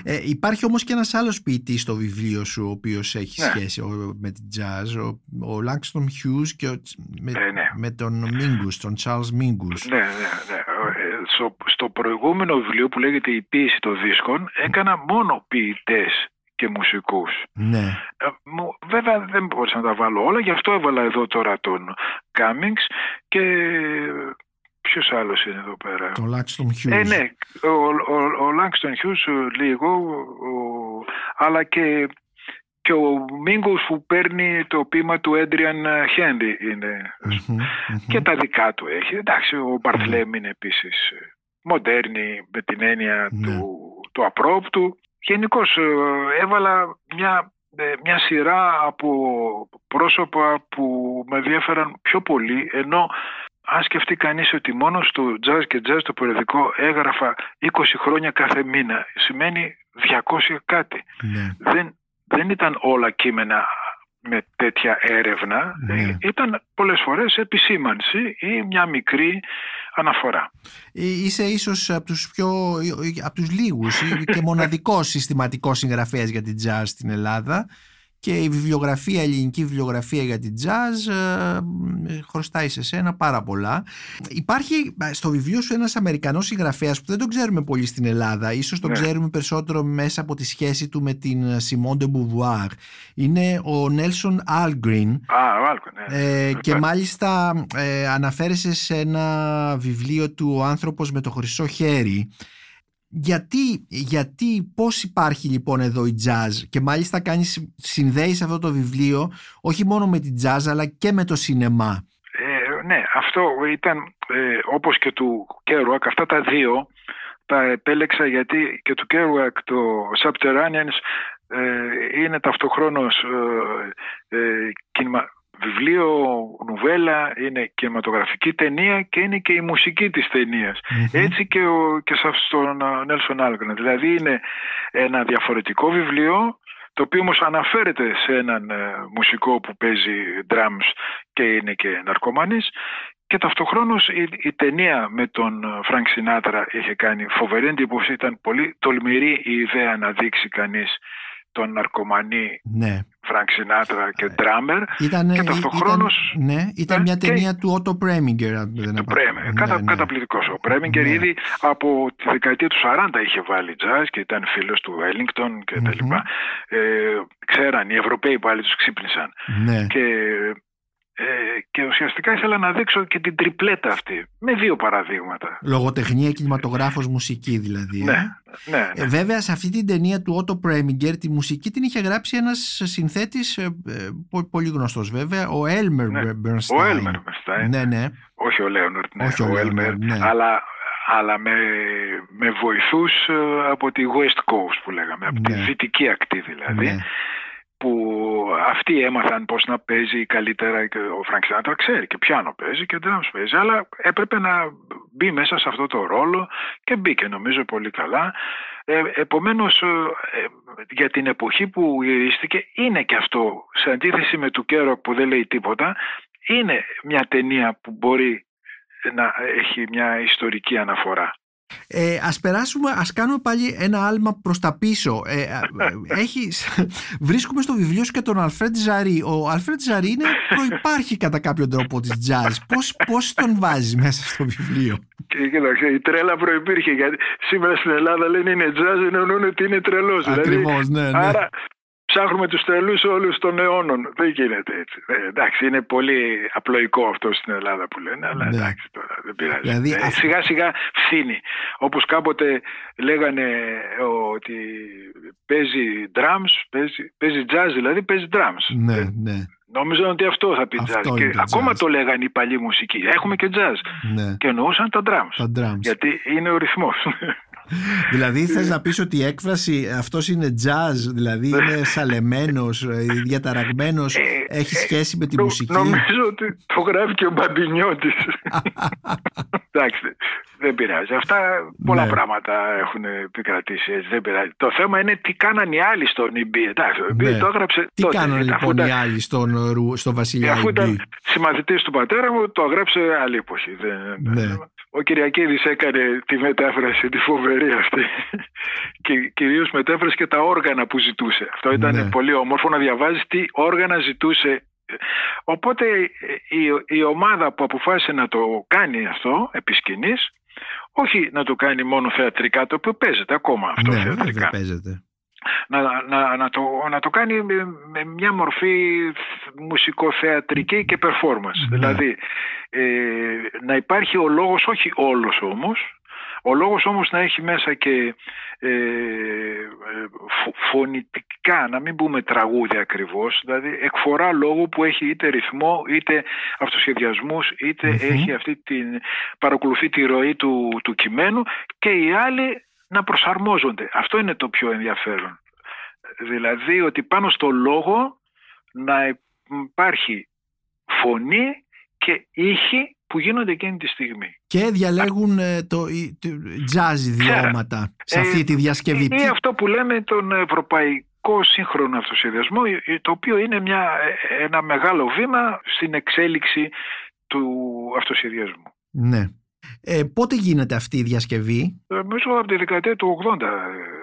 Ε, υπάρχει όμως και ένας άλλος ποιητής στο βιβλίο σου ο οποίος έχει Ναι. σχέση ο- με την jazz, ο, ο Langston Hughes και ο, με, Ε, ναι. με τον Mingus, τον Charles Mingus. Ναι, ναι, ναι. Ε, Στο, στο προηγούμενο βιβλίο που λέγεται «Η ποίηση των δίσκων» έκανα μόνο ποιητές και μουσικούς. Ναι, Ε, μου- βέβαια δεν μπορούσα να τα βάλω όλα, γι' αυτό έβαλα εδώ τώρα τον Cummings και ποιος άλλος είναι εδώ πέρα; τον Langston Hughes. Ε, ναι, ο, ο, ο Langston Hughes ε, λίγο, ο- αλλά και, και ο Μίγκος που παίρνει το ποίημα του Έντριαν Χέντι είναι. Μμμ, μμμ. Και τα δικά του έχει. Εντάξει, ο Μπαρθλέμ είναι επίσης ε, μοντέρνη με την έννοια Ναι. του, του απρόπτου. Γενικώς έβαλα μια, ε, μια σειρά από πρόσωπα που με ενδιαφέραν πιο πολύ, ενώ αν σκεφτεί κανείς ότι μόνος στο jazz και jazz το περιοδικό έγραφα 20 χρόνια κάθε μήνα, σημαίνει 200 κάτι. Ναι. Δεν, δεν ήταν όλα κείμενα με τέτοια έρευνα. Ναι. Ε, Ήταν πολλές φορές επισήμανση ή μια μικρή αναφορά. Ε, Είσαι ίσως από τους πιο, από τους λίγους ή και μοναδικός συστηματικός συγγραφέας για την jazz στην Ελλάδα και η βιβλιογραφία, η ελληνική βιβλιογραφία για την jazz ε, χρωστάει σε σένα πάρα πολλά. Υπάρχει ε, στο βιβλίο σου ένας Αμερικανός συγγραφέας που δεν τον ξέρουμε πολύ στην Ελλάδα, ίσως τον Ναι. ξέρουμε περισσότερο μέσα από τη σχέση του με την Simone de Beauvoir. Είναι ο Nelson Algren, Α, βάλκο, ναι. ε, και μάλιστα ε, αναφέρεσαι σε ένα βιβλίο του «Ο άνθρωπος με το χρυσό χέρι». Γιατί, γιατί, πώς υπάρχει λοιπόν εδώ η jazz και μάλιστα κάνεις, συνδέεις αυτό το βιβλίο όχι μόνο με την jazz αλλά και με το σινεμά. Ε, ναι, αυτό ήταν ε, όπως και του Kerouac, αυτά τα δύο τα επέλεξα γιατί και του Kerouac το Subterraneans ε, είναι ταυτοχρόνως ε, ε, κινημα- βιβλίο, νουβέλα, είναι κινηματογραφική ταινία και είναι και η μουσική της ταινίας. Έτσι και, ο, και σε- στον Νέλσον Άλγκρεν. Δηλαδή είναι ένα διαφορετικό βιβλίο το οποίο όμως αναφέρεται σε έναν ε, μουσικό που παίζει drums και είναι και ναρκωμανής και ταυτοχρόνως η, η ταινία με τον Φρανκ Σινάτρα είχε κάνει φοβερή εντύπωση. Ήταν πολύ τολμηρή η ιδέα να δείξει κανείς τον ναρκωμανή Ναι. Φρανκ Σινάτρα και drummer Ήταν, και ταυτοχρόνως ήταν, ναι, ήταν ε, μια και- ταινία του Ότο Πρέμιγκερ. αν δεν του απα- Πρέμινγκερ. Ναι, Κατα, ναι. Καταπληκτικός. Ο Πρέμιγκερ Ναι. ήδη από τη δεκαετία του 40 είχε βάλει jazz και ήταν φίλος του Wellington και τα Μμμ. λοιπά. Ε, ξέραν, οι Ευρωπαίοι πάλι τους ξύπνησαν. Ναι. Και, ε, και ουσιαστικά ήθελα να δείξω και την τριπλέτα αυτή με δύο παραδείγματα. Λογοτεχνία, κινηματογράφος, μουσική δηλαδή. ε. Ναι, ναι, ναι. Ε, βέβαια σε αυτή την ταινία του Ότο Πρέμιγκερ τη μουσική την είχε γράψει ένας συνθέτης ε, ε, πο- πολύ γνωστός βέβαια ο Έλμερ Ναι. Μπερνστάιν. Ο Έλμερ Μπερνστάιν. Ναι, ναι. Όχι ο Λέοναρντ, ναι, Όχι ο ο Λέοναρντ, Έλμορ, ναι. αλλά, αλλά με, με βοηθούς ε, από τη West Coast που λέγαμε, από τη Ναι. δυτική ακτή δηλαδή. ναι. Που αυτοί έμαθαν πώς να παίζει καλύτερα και ο Φρανκ Σινάτρα ξέρει και πιάνο παίζει και drums παίζει αλλά έπρεπε να μπει μέσα σε αυτό το ρόλο και μπήκε νομίζω πολύ καλά. Ε, επομένως ε, ε, για την εποχή που γυρίστηκε είναι και αυτό σε αντίθεση με του Κέρουακ που δεν λέει τίποτα είναι μια ταινία που μπορεί να έχει μια ιστορική αναφορά Ε, ας περάσουμε, ας κάνουμε πάλι ένα άλμα προς τα πίσω. Ε, ε, έχεις, βρίσκουμε στο βιβλίο σου και τον Αλφρέντ Ζαρί. Ο Αλφρέντ Ζαρί είναι προϋπάρχει κατά κάποιο τρόπο της jazz. Πώς, πώς τον βάζεις μέσα στο βιβλίο; Και κοίταξε, η τρέλα προϋπήρχε γιατί σήμερα στην Ελλάδα λένε είναι jazz εννοούν ότι είναι τρελός. Ακριβώς, ναι, ναι. Άρα ψάχνουμε τους τρελούς όλους των αιώνων. Δεν γίνεται έτσι. Ε, εντάξει, είναι πολύ απλοϊκό αυτό στην Ελλάδα που λένε, αλλά Ναι. εντάξει τώρα, δεν πειράζει. Δηλαδή, Ε, αυτό- Σιγά σιγά φθήνει. Όπως κάποτε λέγανε ε, ότι παίζει drums, παίζει, παίζει jazz δηλαδή, παίζει drums. Ναι, Ε, ναι, Νομίζω ότι αυτό θα πει Αυτό jazz. είναι Και το ακόμα jazz. το λέγανε οι παλιοί μουσικοί. Έχουμε και jazz. ναι. Και εννοούσαν τα drums. Τα drums. Γιατί είναι ο ρυθμός. Δηλαδή θες να πεις ότι η έκφραση αυτός είναι jazz, δηλαδή είναι σαλεμένος, ε, διαταραγμένος, Ε, έχει ε, σχέση με τη Νο- μουσική; Νομίζω ότι το γράφει και ο Μπαμπινιώτης. Εντάξει. δεν πειράζει. Αυτά πολλά Ναι. πράγματα έχουν επικρατήσει έτσι, δεν πειράζει. Το θέμα είναι τι κάναν οι άλλοι στον EB. Εντάξει, ο EB Ναι. το έγραψε Τι τότε. κάνανε αφού λοιπόν ήταν- οι άλλοι στον, Ρου- στο Βασιλιά Αφού Ιμπή. ήταν συμμαθητής του πατέρα μου, το έγραψε άλλη εποχή. Δεν- Ναι. Ο Κυριακίδης έκανε τη μετάφραση, τη φοβερή αυτή. και κυρίως μετάφρασε και τα όργανα που ζητούσε. Αυτό ήταν Ναι. πολύ όμορφο να διαβάζεις τι όργανα ζητούσε. Οπότε η, η ομάδα που αποφάσισε να το κάνει αυτό επί σκηνής, όχι να το κάνει μόνο θεατρικά, το οποίο παίζεται ακόμα αυτό Ναι, βέβαια θεατρικά παίζεται. Να, να, να, το, να το κάνει με, με μια μορφή μουσικοθεατρική και performance. Ναι. Δηλαδή ε, να υπάρχει ο λόγος, όχι όλος όμως, ο λόγος όμως να έχει μέσα και ε, ε, φω- φωνητικά, να μην πούμε τραγούδια ακριβώς, δηλαδή εκφορά λόγου που έχει είτε ρυθμό, είτε αυτοσχεδιασμούς, είτε Μμμ. έχει αυτή την, παρακολουθεί τη ροή του, του κειμένου και οι άλλοι να προσαρμόζονται. Αυτό είναι το πιο ενδιαφέρον. Δηλαδή ότι πάνω στο λόγο να υπάρχει φωνή και ήχοι που γίνονται εκείνη τη στιγμή. Και διαλέγουν ε, το, η- το jazz ιδιώματα σε Ε, αυτή τη διασκευή. Ή Τι- αυτό που λέμε τον ευρωπαϊκό σύγχρονο αυτοσχεδιασμό, ε, το οποίο είναι μια, ε, ένα μεγάλο βήμα στην εξέλιξη του αυτοσχεδιασμού. Ναι. Ε, πότε γίνεται αυτή η διασκευή, Νομίζω από τη δεκαετία του 80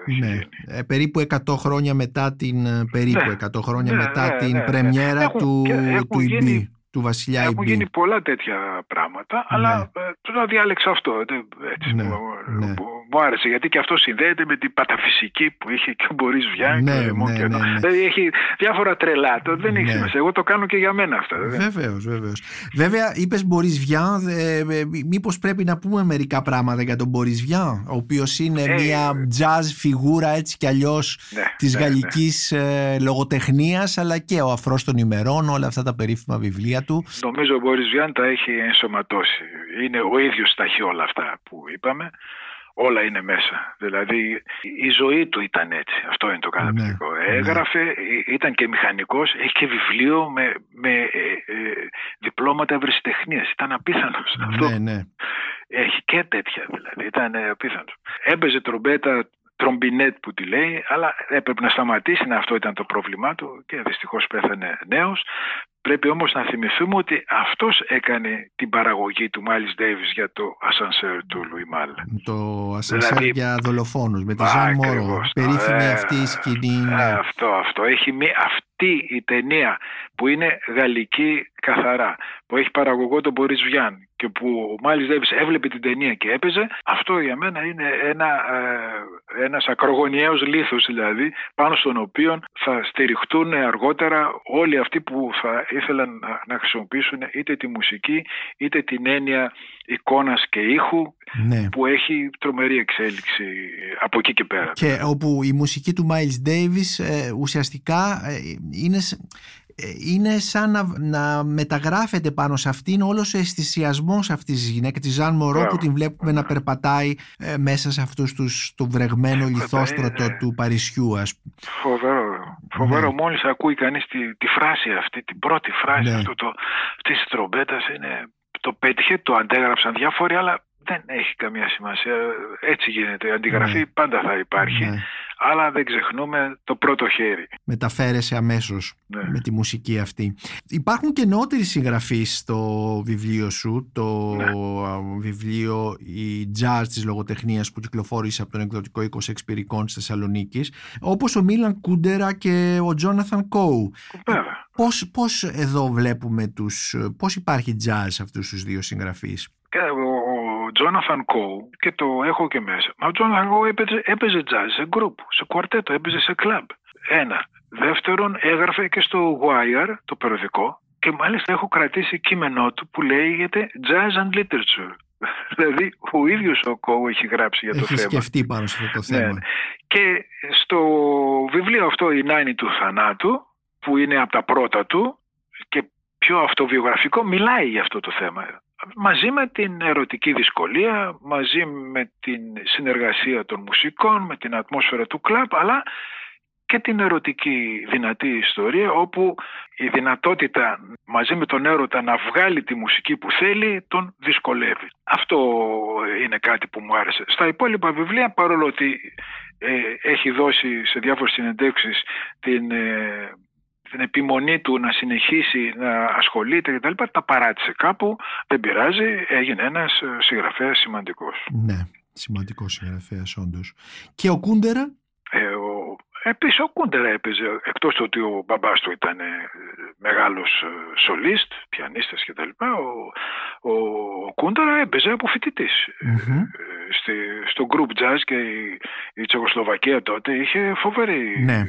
έχει ναι. γίνει. Ε, περίπου 100 χρόνια μετά την, ε, περίπου Ναι. 100 χρόνια Ναι, μετά ναι, την ναι, ναι. πρεμιέρα Έχουν- του, και έχουν του γίνει- Ιμπή, του Βασιλιά Έχουν Ιμπή. γίνει πολλά τέτοια πράγματα, αλλά ε, τώρα διάλεξα αυτό. Δεν- Έτσι, Ναι, μου, ναι. μου- μου άρεσε γιατί και αυτό συνδέεται με την παταφυσική που είχε και ο Μπορίς Βιάν Ναι, και ο Ρεμόν ναι, και εδώ. ναι, ναι. Δηλαδή έχει διάφορα τρελά. Το δεν έχει Ναι. σημασία. Εγώ το κάνω και για μένα αυτά. δεν- Βεβαίως, βεβαίως. Βέβαια, είπες Μπορίς Βιάν, ε, ε, μήπως πρέπει να πούμε μερικά πράγματα για τον Μπορίς Βιάν, ο οποίος είναι Ε, μια jazz φιγούρα έτσι κι αλλιώς Ναι, της ναι, ναι. γαλλικής ε, λογοτεχνίας, αλλά και ο Αφρός των ημερών, όλα αυτά τα περίφημα βιβλία του. Νομίζω ο Μπόρις Βιάν τα έχει ενσωματώσει. Είναι ο ίδιος τα έχει όλα αυτά που είπαμε. Όλα είναι μέσα. Δηλαδή η ζωή του ήταν έτσι. Αυτό είναι το καταπληκτικό. Ναι, Έγραφε, ε, ήταν και μηχανικός, έχει και βιβλίο με, με ε, ε, διπλώματα ευρεσιτεχνίας. Ήταν απίθανος. Αυτό Ναι, ναι. έχει και τέτοια δηλαδή. Ήταν ε, απίθανος. Έπαιζε τρομπέτα, τρομπινέτ που τη λέει, αλλά έπρεπε να σταματήσει να αυτό ήταν το πρόβλημά του και δυστυχώς πέθανε νέος. Πρέπει όμως να θυμηθούμε ότι αυτός έκανε την παραγωγή του Μάλις Ντέιβις για το ασανσέρ του Λουί Μάλ. Το ασανσέρ Δηλαδή- για δολοφόνους με τη Α, Ζαν Μωρό. ακριβώς. Περίφημη Ε, αυτή η σκηνή. ε, ναι. Αυτό, αυτό. Έχει μία, αυτή η ταινία που είναι γαλλική καθαρά, που έχει παραγωγό τον Μπορίς Βιάν και που ο Μάλις Ντέιβις έβλεπε την ταινία και έπαιζε, αυτό για μένα είναι ένα, ε, ένας ακρογωνιαίος λίθος δηλαδή, πάνω στον οποίο θα στηριχτούν αργότερα όλοι αυτοί που θα ήθελαν να, να χρησιμοποιήσουν είτε τη μουσική είτε την έννοια εικόνας και ήχου ναι. που έχει τρομερή εξέλιξη από εκεί και πέρα. Και όπου η μουσική του Miles Davis ε, ουσιαστικά ε, είναι, σ- ε, είναι σαν να, να μεταγράφεται πάνω σε αυτήν όλος ο αισθησιασμός αυτής της γυναίκας, τη Ζαν Μωρό Μπράβο. που την βλέπουμε να περπατάει ε, μέσα σε αυτούς τους, το βρεγμένο λιθόστρωτο είναι- του Παρισιού ας πούμε. Φοβερό. Φοβερό. Ναι. Μόλις ακούει κανείς τη, τη φράση αυτή, την πρώτη φράση Ναι. αυτού το, αυτής της τρομπέτας είναι, το πέτυχε, το αντέγραψαν διάφοροι, αλλά δεν έχει καμία σημασία. Έτσι γίνεται. Η αντιγραφή Ναι. πάντα θα υπάρχει, Ναι. αλλά δεν ξεχνούμε το πρώτο χέρι. Μεταφέρεσαι αμέσως Ναι. με τη μουσική αυτή. Υπάρχουν και νεότεροι συγγραφείς στο βιβλίο σου, το Ναι. α, βιβλίο «Η Jazz της λογοτεχνίας» που κυκλοφόρησε από τον εκδοτικό 20 Εξπυρικών της Θεσσαλονίκης, όπως ο Μίλαν Κούντερα και ο Τζόναθαν Κόου. Βέβαια. Πώς, πώς εδώ βλέπουμε τους... Πώς υπάρχει jazz σε αυτούς τους δύο συγγραφείς; Και ο, ο Τζόναθαν Κόου, και το έχω και μέσα, μα ο Τζόναθαν Κόου έπαιζε, έπαιζε jazz σε group, σε κουαρτέτο, έπαιζε σε club. Ένα. Δεύτερον, έγραφε και στο Wire, το περιοδικό, και μάλιστα έχω κρατήσει κείμενό του που λέγεται Jazz and Literature. δηλαδή, ο ίδιος ο Κόου έχει γράψει για το Έχεις θέμα. σκεφτεί πάνω σε αυτό το Ναι. θέμα. Και στο βιβλίο αυτό «Η Νάινη του θανάτου» που είναι από τα πρώτα του και πιο αυτοβιογραφικό μιλάει για αυτό το θέμα. Μαζί με την ερωτική δυσκολία, μαζί με την συνεργασία των μουσικών, με την ατμόσφαιρα του κλαμπ, αλλά και την ερωτική δυνατή ιστορία όπου η δυνατότητα μαζί με τον έρωτα να βγάλει τη μουσική που θέλει τον δυσκολεύει. Αυτό είναι κάτι που μου άρεσε. Στα υπόλοιπα βιβλία παρόλο ότι ε, έχει δώσει σε διάφορες συνεντεύξεις την, ε, την επιμονή του να συνεχίσει να ασχολείται και τα λοιπά, τα παράτησε κάπου, δεν πειράζει, έγινε ένας ε, συγγραφέας σημαντικός. Ναι, σημαντικός συγγραφέας όντως. Και ο Κούντερα; Ε, ο, επίσης ο Κούντερα έπαιζε, εκτός του ότι ο μπαμπάς του ήταν μεγάλος σολίστ, πιανίστας και τα λοιπά, ο, ο, ο Κούντερα έπαιζε από φοιτητής στη, στο group jazz και η, η Τσεχοσλοβακία τότε είχε φοβερή, ναι.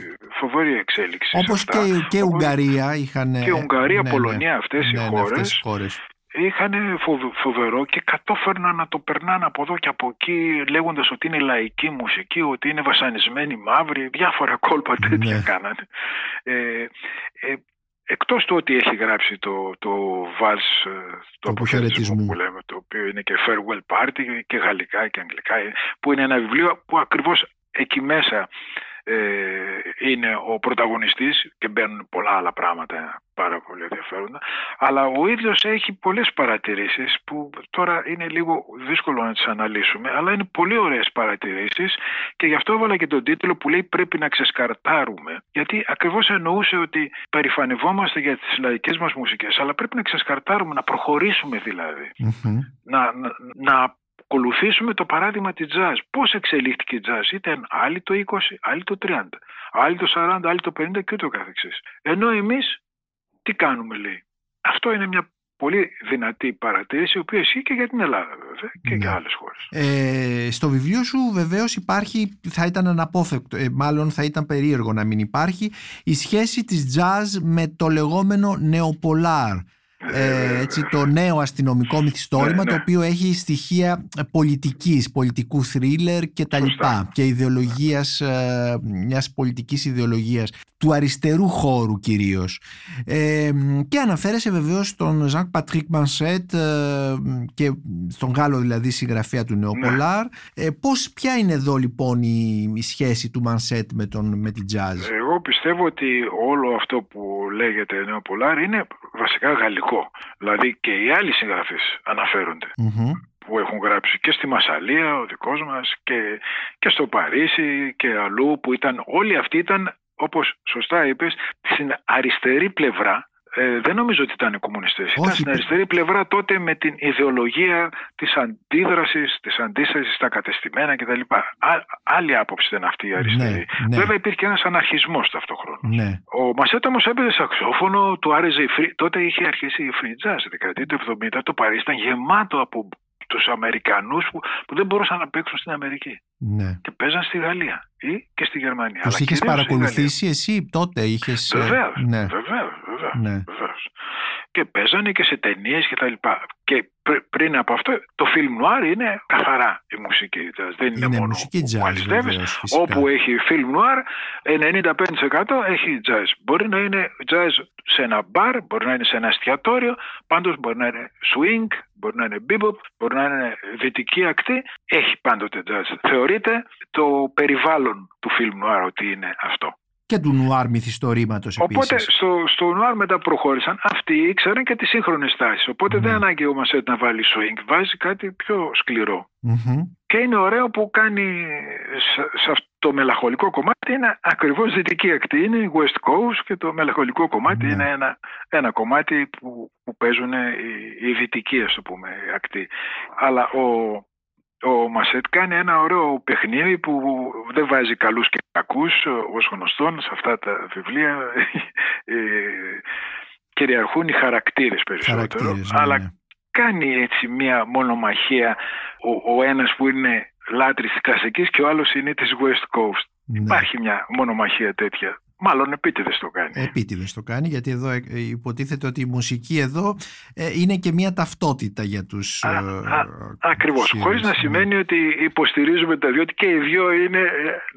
φοβερή εξέλιξη. Όπως και, και Ουγγαρία είχαν... Και Ουγγαρία, ναι, Πολωνία, ναι. αυτές οι ναι, χώρες, αυτές χώρες είχαν φοβερό και κατόφερναν να το περνάνε από εδώ και από εκεί λέγοντας ότι είναι λαϊκή μουσική, ότι είναι βασανισμένοι μαύροι, διάφορα κόλπα τέτοια ναι. κάνανε. Ε, ε, εκτός του ότι έχει γράψει το, το Vals, ε, το, το που λέμε, το οποίο είναι και Farewell Party και γαλλικά και αγγλικά, που είναι ένα βιβλίο που ακριβώς εκεί μέσα ε, είναι ο πρωταγωνιστής και μπαίνουν πολλά άλλα πράγματα πάρα πολύ ενδιαφέροντα. Αλλά ο ίδιος έχει πολλές παρατηρήσεις που τώρα είναι λίγο δύσκολο να τις αναλύσουμε αλλά είναι πολύ ωραίες παρατηρήσεις και γι' αυτό έβαλα και τον τίτλο που λέει πρέπει να ξεσκαρτάρουμε γιατί ακριβώς εννοούσε ότι περηφανευόμαστε για τις λαϊκές μας μουσικές αλλά πρέπει να ξεσκαρτάρουμε, να προχωρήσουμε δηλαδή. Να, να, να ακολουθήσουμε το παράδειγμα της jazz. Πώς εξελίχθηκε η jazz. Ήταν άλλοι το 20, άλλοι το 30, άλλοι το 40, άλλοι το 50 και ούτω καθεξής. Ενώ εμείς τι κάνουμε λέει; Αυτό είναι μια πολύ δυνατή παρατήρηση, η οποία ισχύει και για την Ελλάδα βέβαια και για ναι. άλλες χώρες. Ε, στο βιβλίο σου βεβαίως υπάρχει, θα ήταν αναπόφευκτο, ε, μάλλον θα ήταν περίεργο να μην υπάρχει, η σχέση της jazz με το λεγόμενο νεοπολάρ ε, έτσι, το νέο αστυνομικό μυθιστόρημα ναι, το ναι. οποίο έχει στοιχεία πολιτικής, πολιτικού θρίλερ και τα λοιπά και ιδεολογίας, ε, μιας πολιτικής ιδεολογίας του αριστερού χώρου κυρίως ε, και αναφέρεσαι βεβαίως στον Ζανκ Πατρίκ Μανσέτ και στον Γάλλο δηλαδή συγγραφέα του Νεοπολάρ ναι. ε, πώς, ποια είναι εδώ λοιπόν η, η σχέση του Μανσέτ με, τον, με την jazz; Εγώ πιστεύω ότι όλο αυτό που λέγεται Νεοπολάρ είναι βασικά γαλλικό. Δηλαδή και οι άλλοι συγγραφείς που έχουν γράψει και στη Μασαλία ο δικός μας και, και στο Παρίσι και αλλού που ήταν όλοι αυτοί ήταν όπως σωστά είπες στην αριστερή πλευρά ε, δεν νομίζω ότι ήταν κομμουνιστές. Ήταν στην αριστερή πλευρά τότε με την ιδεολογία της αντίδρασης, της αντίστασης στα κατεστημένα κτλ. Άλλη άποψη ήταν αυτή η αριστερή. Ναι, ναι. Βέβαια υπήρχε ένας αναρχισμός ταυτόχρονα. Ναι. Ο Μασέτ όμως έπαιζε σαξόφωνο, του άρεσε η free, τότε είχε αρχίσει η free jazz, η δεκαετία του 70, το Παρίσι ήταν γεμάτο από τους Αμερικανούς που, που δεν μπορούσαν να παίξουν στην Αμερική. Ναι. Και παίζαν στη Γαλλία ή και στη Γερμανία. Τους είχες παρακολουθήσει εσύ τότε, είχες... Ε, βεβαίως, ναι. βεβαίως, βεβαίως, ναι. Και παίζανε και σε ταινίες και τα λοιπά. Και πριν από αυτό το film noir είναι καθαρά η μουσική jazz. Δεν είναι, είναι μόνο μουσική jazz, βεβαίως, Όπου έχει film noir, 95% έχει jazz. Μπορεί να είναι jazz σε ένα μπαρ, μπορεί να είναι σε ένα εστιατόριο, πάντως μπορεί να είναι swing, μπορεί να είναι bebop, μπορεί να είναι δυτική ακτή, έχει πάντοτε jazz. Θεωρείται το περιβάλλον του film noir ότι είναι αυτό και του νουάρ μυθιστορήματος επίσης. Οπότε στο, στο νουάρ μετά προχώρησαν. Αυτοί ήξεραν και τις σύγχρονες τάσεις. Οπότε δεν ναι. ανάγκη ο Μασέτ να βάλει swing. Βάζει κάτι πιο σκληρο Και είναι ωραίο που κάνει σε, αυτό το μελαγχολικό κομμάτι είναι ακριβώς δυτική ακτή. Είναι η West Coast και το μελαγχολικό κομμάτι ναι. είναι ένα, ένα κομμάτι που, που παίζουν οι, οι δυτικοί ας το πούμε ακτή. Αλλά ο, ο Μασέτ κάνει ένα ωραίο παιχνίδι που δεν βάζει καλούς και κακούς ως γνωστόν σε αυτά τα βιβλία ε, κυριαρχούν οι χαρακτήρες περισσότερο ναι, αλλά ναι. κάνει έτσι μια μονομαχία ο, ο ένας που είναι λάτρης της κλασικής και ο άλλος είναι της West Coast. Ναι. Υπάρχει μια μονομαχία τέτοια Μάλλον επίτηδες το κάνει. Επίτηδες το κάνει, γιατί εδώ ε, υποτίθεται ότι η μουσική εδώ ε, είναι και μια ταυτότητα για τους. Ακριβώς. Χωρίς να σημαίνει ότι υποστηρίζουμε τα δύο, και οι δυο είναι,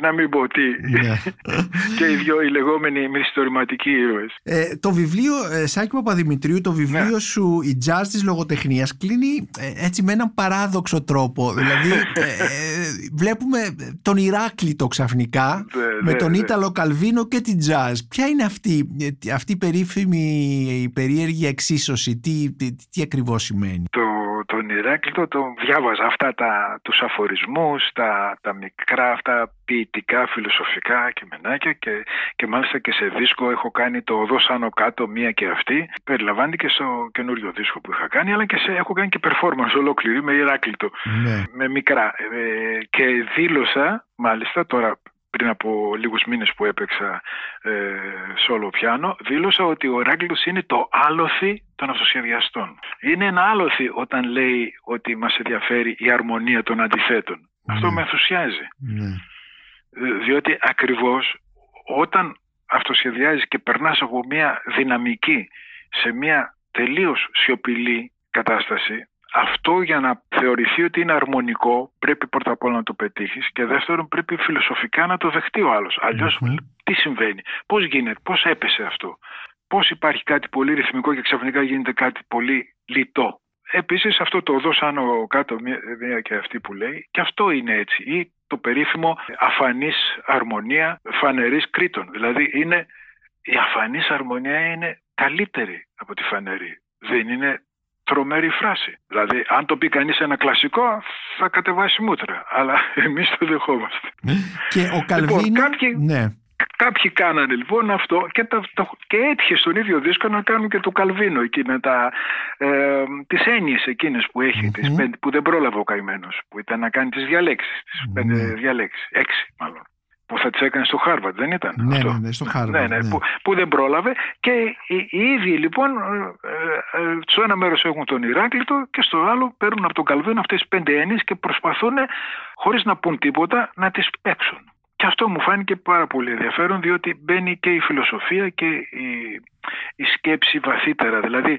να μην πω τι. Ναι. και οι δυο οι λεγόμενοι μυθιστορηματικοί ήρωες. Ε, το βιβλίο, Σάκη Παπαδημητρίου, το βιβλίο ναι. σου Η Jazz της Λογοτεχνίας κλείνει έτσι με έναν παράδοξο τρόπο. δηλαδή, βλέπουμε τον Ηράκλειτο ξαφνικά ναι, με τον Ήταλο Καλβίνο και την jazz. Ποια είναι αυτή, αυτή η περίφημη, η περίεργη εξίσωση, τι, τι, τι ακριβώς σημαίνει; Το, τον Ηράκλειτο τον διάβαζα αυτά τα, τους αφορισμούς, τα, τα μικρά αυτά ποιητικά, φιλοσοφικά και μενάκια και, και μάλιστα και σε δίσκο έχω κάνει το οδό άνω κάτω μία και αυτή. Περιλαμβάνει και στο καινούριο δίσκο που είχα κάνει αλλά και σε, έχω κάνει και performance ολόκληρη με Ηράκλειτο, ναι. με μικρά. Ε, και δήλωσα μάλιστα τώρα πριν από λίγους μήνες που έπαιξα ε, σόλο πιάνο, δήλωσα ότι ο Ηράκλειτος είναι το άλοθη των αυτοσχεδιαστών. Είναι ένα άλοθη όταν λέει ότι μας ενδιαφέρει η αρμονία των αντιθέτων. Αυτό ναι. με ενθουσιάζει. Ναι. Ε, διότι ακριβώς όταν αυτοσχεδιάζεις και περνάς από μια δυναμική σε μια τελείως σιωπηλή κατάσταση αυτό για να θεωρηθεί ότι είναι αρμονικό πρέπει πρώτα απ' όλα να το πετύχεις και δεύτερον πρέπει φιλοσοφικά να το δεχτεί ο άλλος. τι συμβαίνει, πώς γίνεται, πώς έπεσε αυτό, πώς υπάρχει κάτι πολύ ρυθμικό και ξαφνικά γίνεται κάτι πολύ λιτό; Επίσης αυτό το δώσω άνω κάτω μία και αυτή που λέει και αυτό είναι έτσι ή το περίφημο αφανής αρμονία φανερής κρήτων. Δηλαδή είναι, η αφανής αρμονία είναι καλύτερη από τη φανερή. Δεν είναι τρομερή φράση. Δηλαδή, αν το πει κανείς ένα κλασικό, θα κατεβάσει μούτρα. Αλλά εμείς το δεχόμαστε. Και ο Καλβίνο. Λοιπόν, κάποιοι, ναι. κάποιοι κάνανε λοιπόν αυτό και, τα, και έτυχε στον ίδιο δίσκο να κάνουν και το Καλβίνο εκείνα τα, ε, τις έννοιες εκείνες που έχει, τις, που δεν πρόλαβε ο καημένος, που ήταν να κάνει τις διαλέξεις, τις mm-hmm. πέντε διαλέξεις, έξι μάλλον που θα τις έκανε στο Χάρβαρντ, δεν ήταν. Ναι, αυτό; ναι, ναι, στο Χάρβαρντ. Ναι, ναι, ναι. Που, που, δεν πρόλαβε. Και οι, οι ίδιοι λοιπόν, ε, ε, στο ένα μέρος έχουν τον Ηράκλειτο και στο άλλο παίρνουν από τον Καλβίνο αυτές τι πέντε έννοιες και προσπαθούν χωρίς να πούν τίποτα να τις παίξουν. Και αυτό μου φάνηκε πάρα πολύ ενδιαφέρον διότι μπαίνει και η φιλοσοφία και η, η σκέψη βαθύτερα. Δηλαδή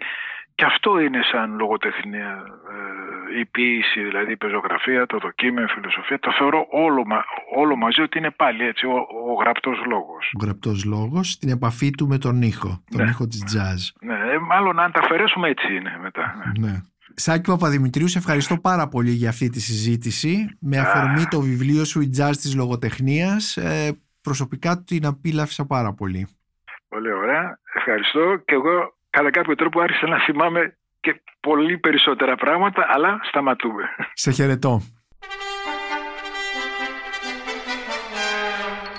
και αυτό είναι σαν λογοτεχνία, ε, η ποίηση, δηλαδή η πεζογραφία, το δοκίμιο, η φιλοσοφία. Το θεωρώ όλο, όλο μαζί ότι είναι πάλι έτσι ο, ο γραπτός λόγος. Ο γραπτός λόγος στην επαφή του με τον ήχο, τον ναι. ήχο της jazz. Ναι, ε, μάλλον αν τα αφαιρέσουμε έτσι είναι μετά. Ναι. ναι. Σάκη Παπαδημητρίου, σε ευχαριστώ πάρα πολύ για αυτή τη συζήτηση. Με αφορμή το βιβλίο σου «Η jazz της λογοτεχνίας», ε, προσωπικά την απίλαυσα πάρα πολύ. Πολύ ωραία. Ευχαριστώ και εγώ κατά κάποιο τρόπο άρχισα να θυμάμαι και πολύ περισσότερα πράγματα, αλλά σταματούμε. Σε χαιρετώ.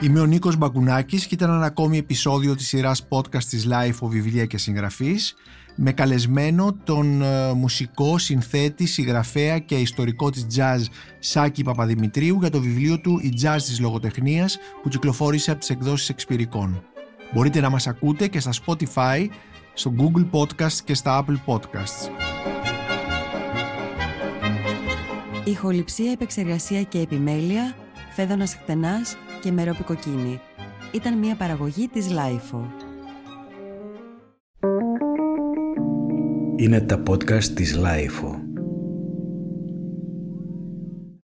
Είμαι ο Νίκος Μπακουνάκης και ήταν ένα ακόμη επεισόδιο της σειράς podcast της Life of Βιβλία και Συγγραφής με καλεσμένο τον ε, μουσικό, συνθέτη, συγγραφέα και ιστορικό της jazz Σάκη Παπαδημητρίου για το βιβλίο του «Η jazz της λογοτεχνίας» που κυκλοφόρησε από τις εκδόσεις Εξπυρικών. Μπορείτε να μας ακούτε και στα Spotify στο Google Podcast και στα Apple Podcasts. Ηχοληψία, επεξεργασία και επιμέλεια, φέδωνας χτενάς και μερόπικοκίνη. Ήταν μια παραγωγή της Lifeo. Είναι τα podcast της Lifeo.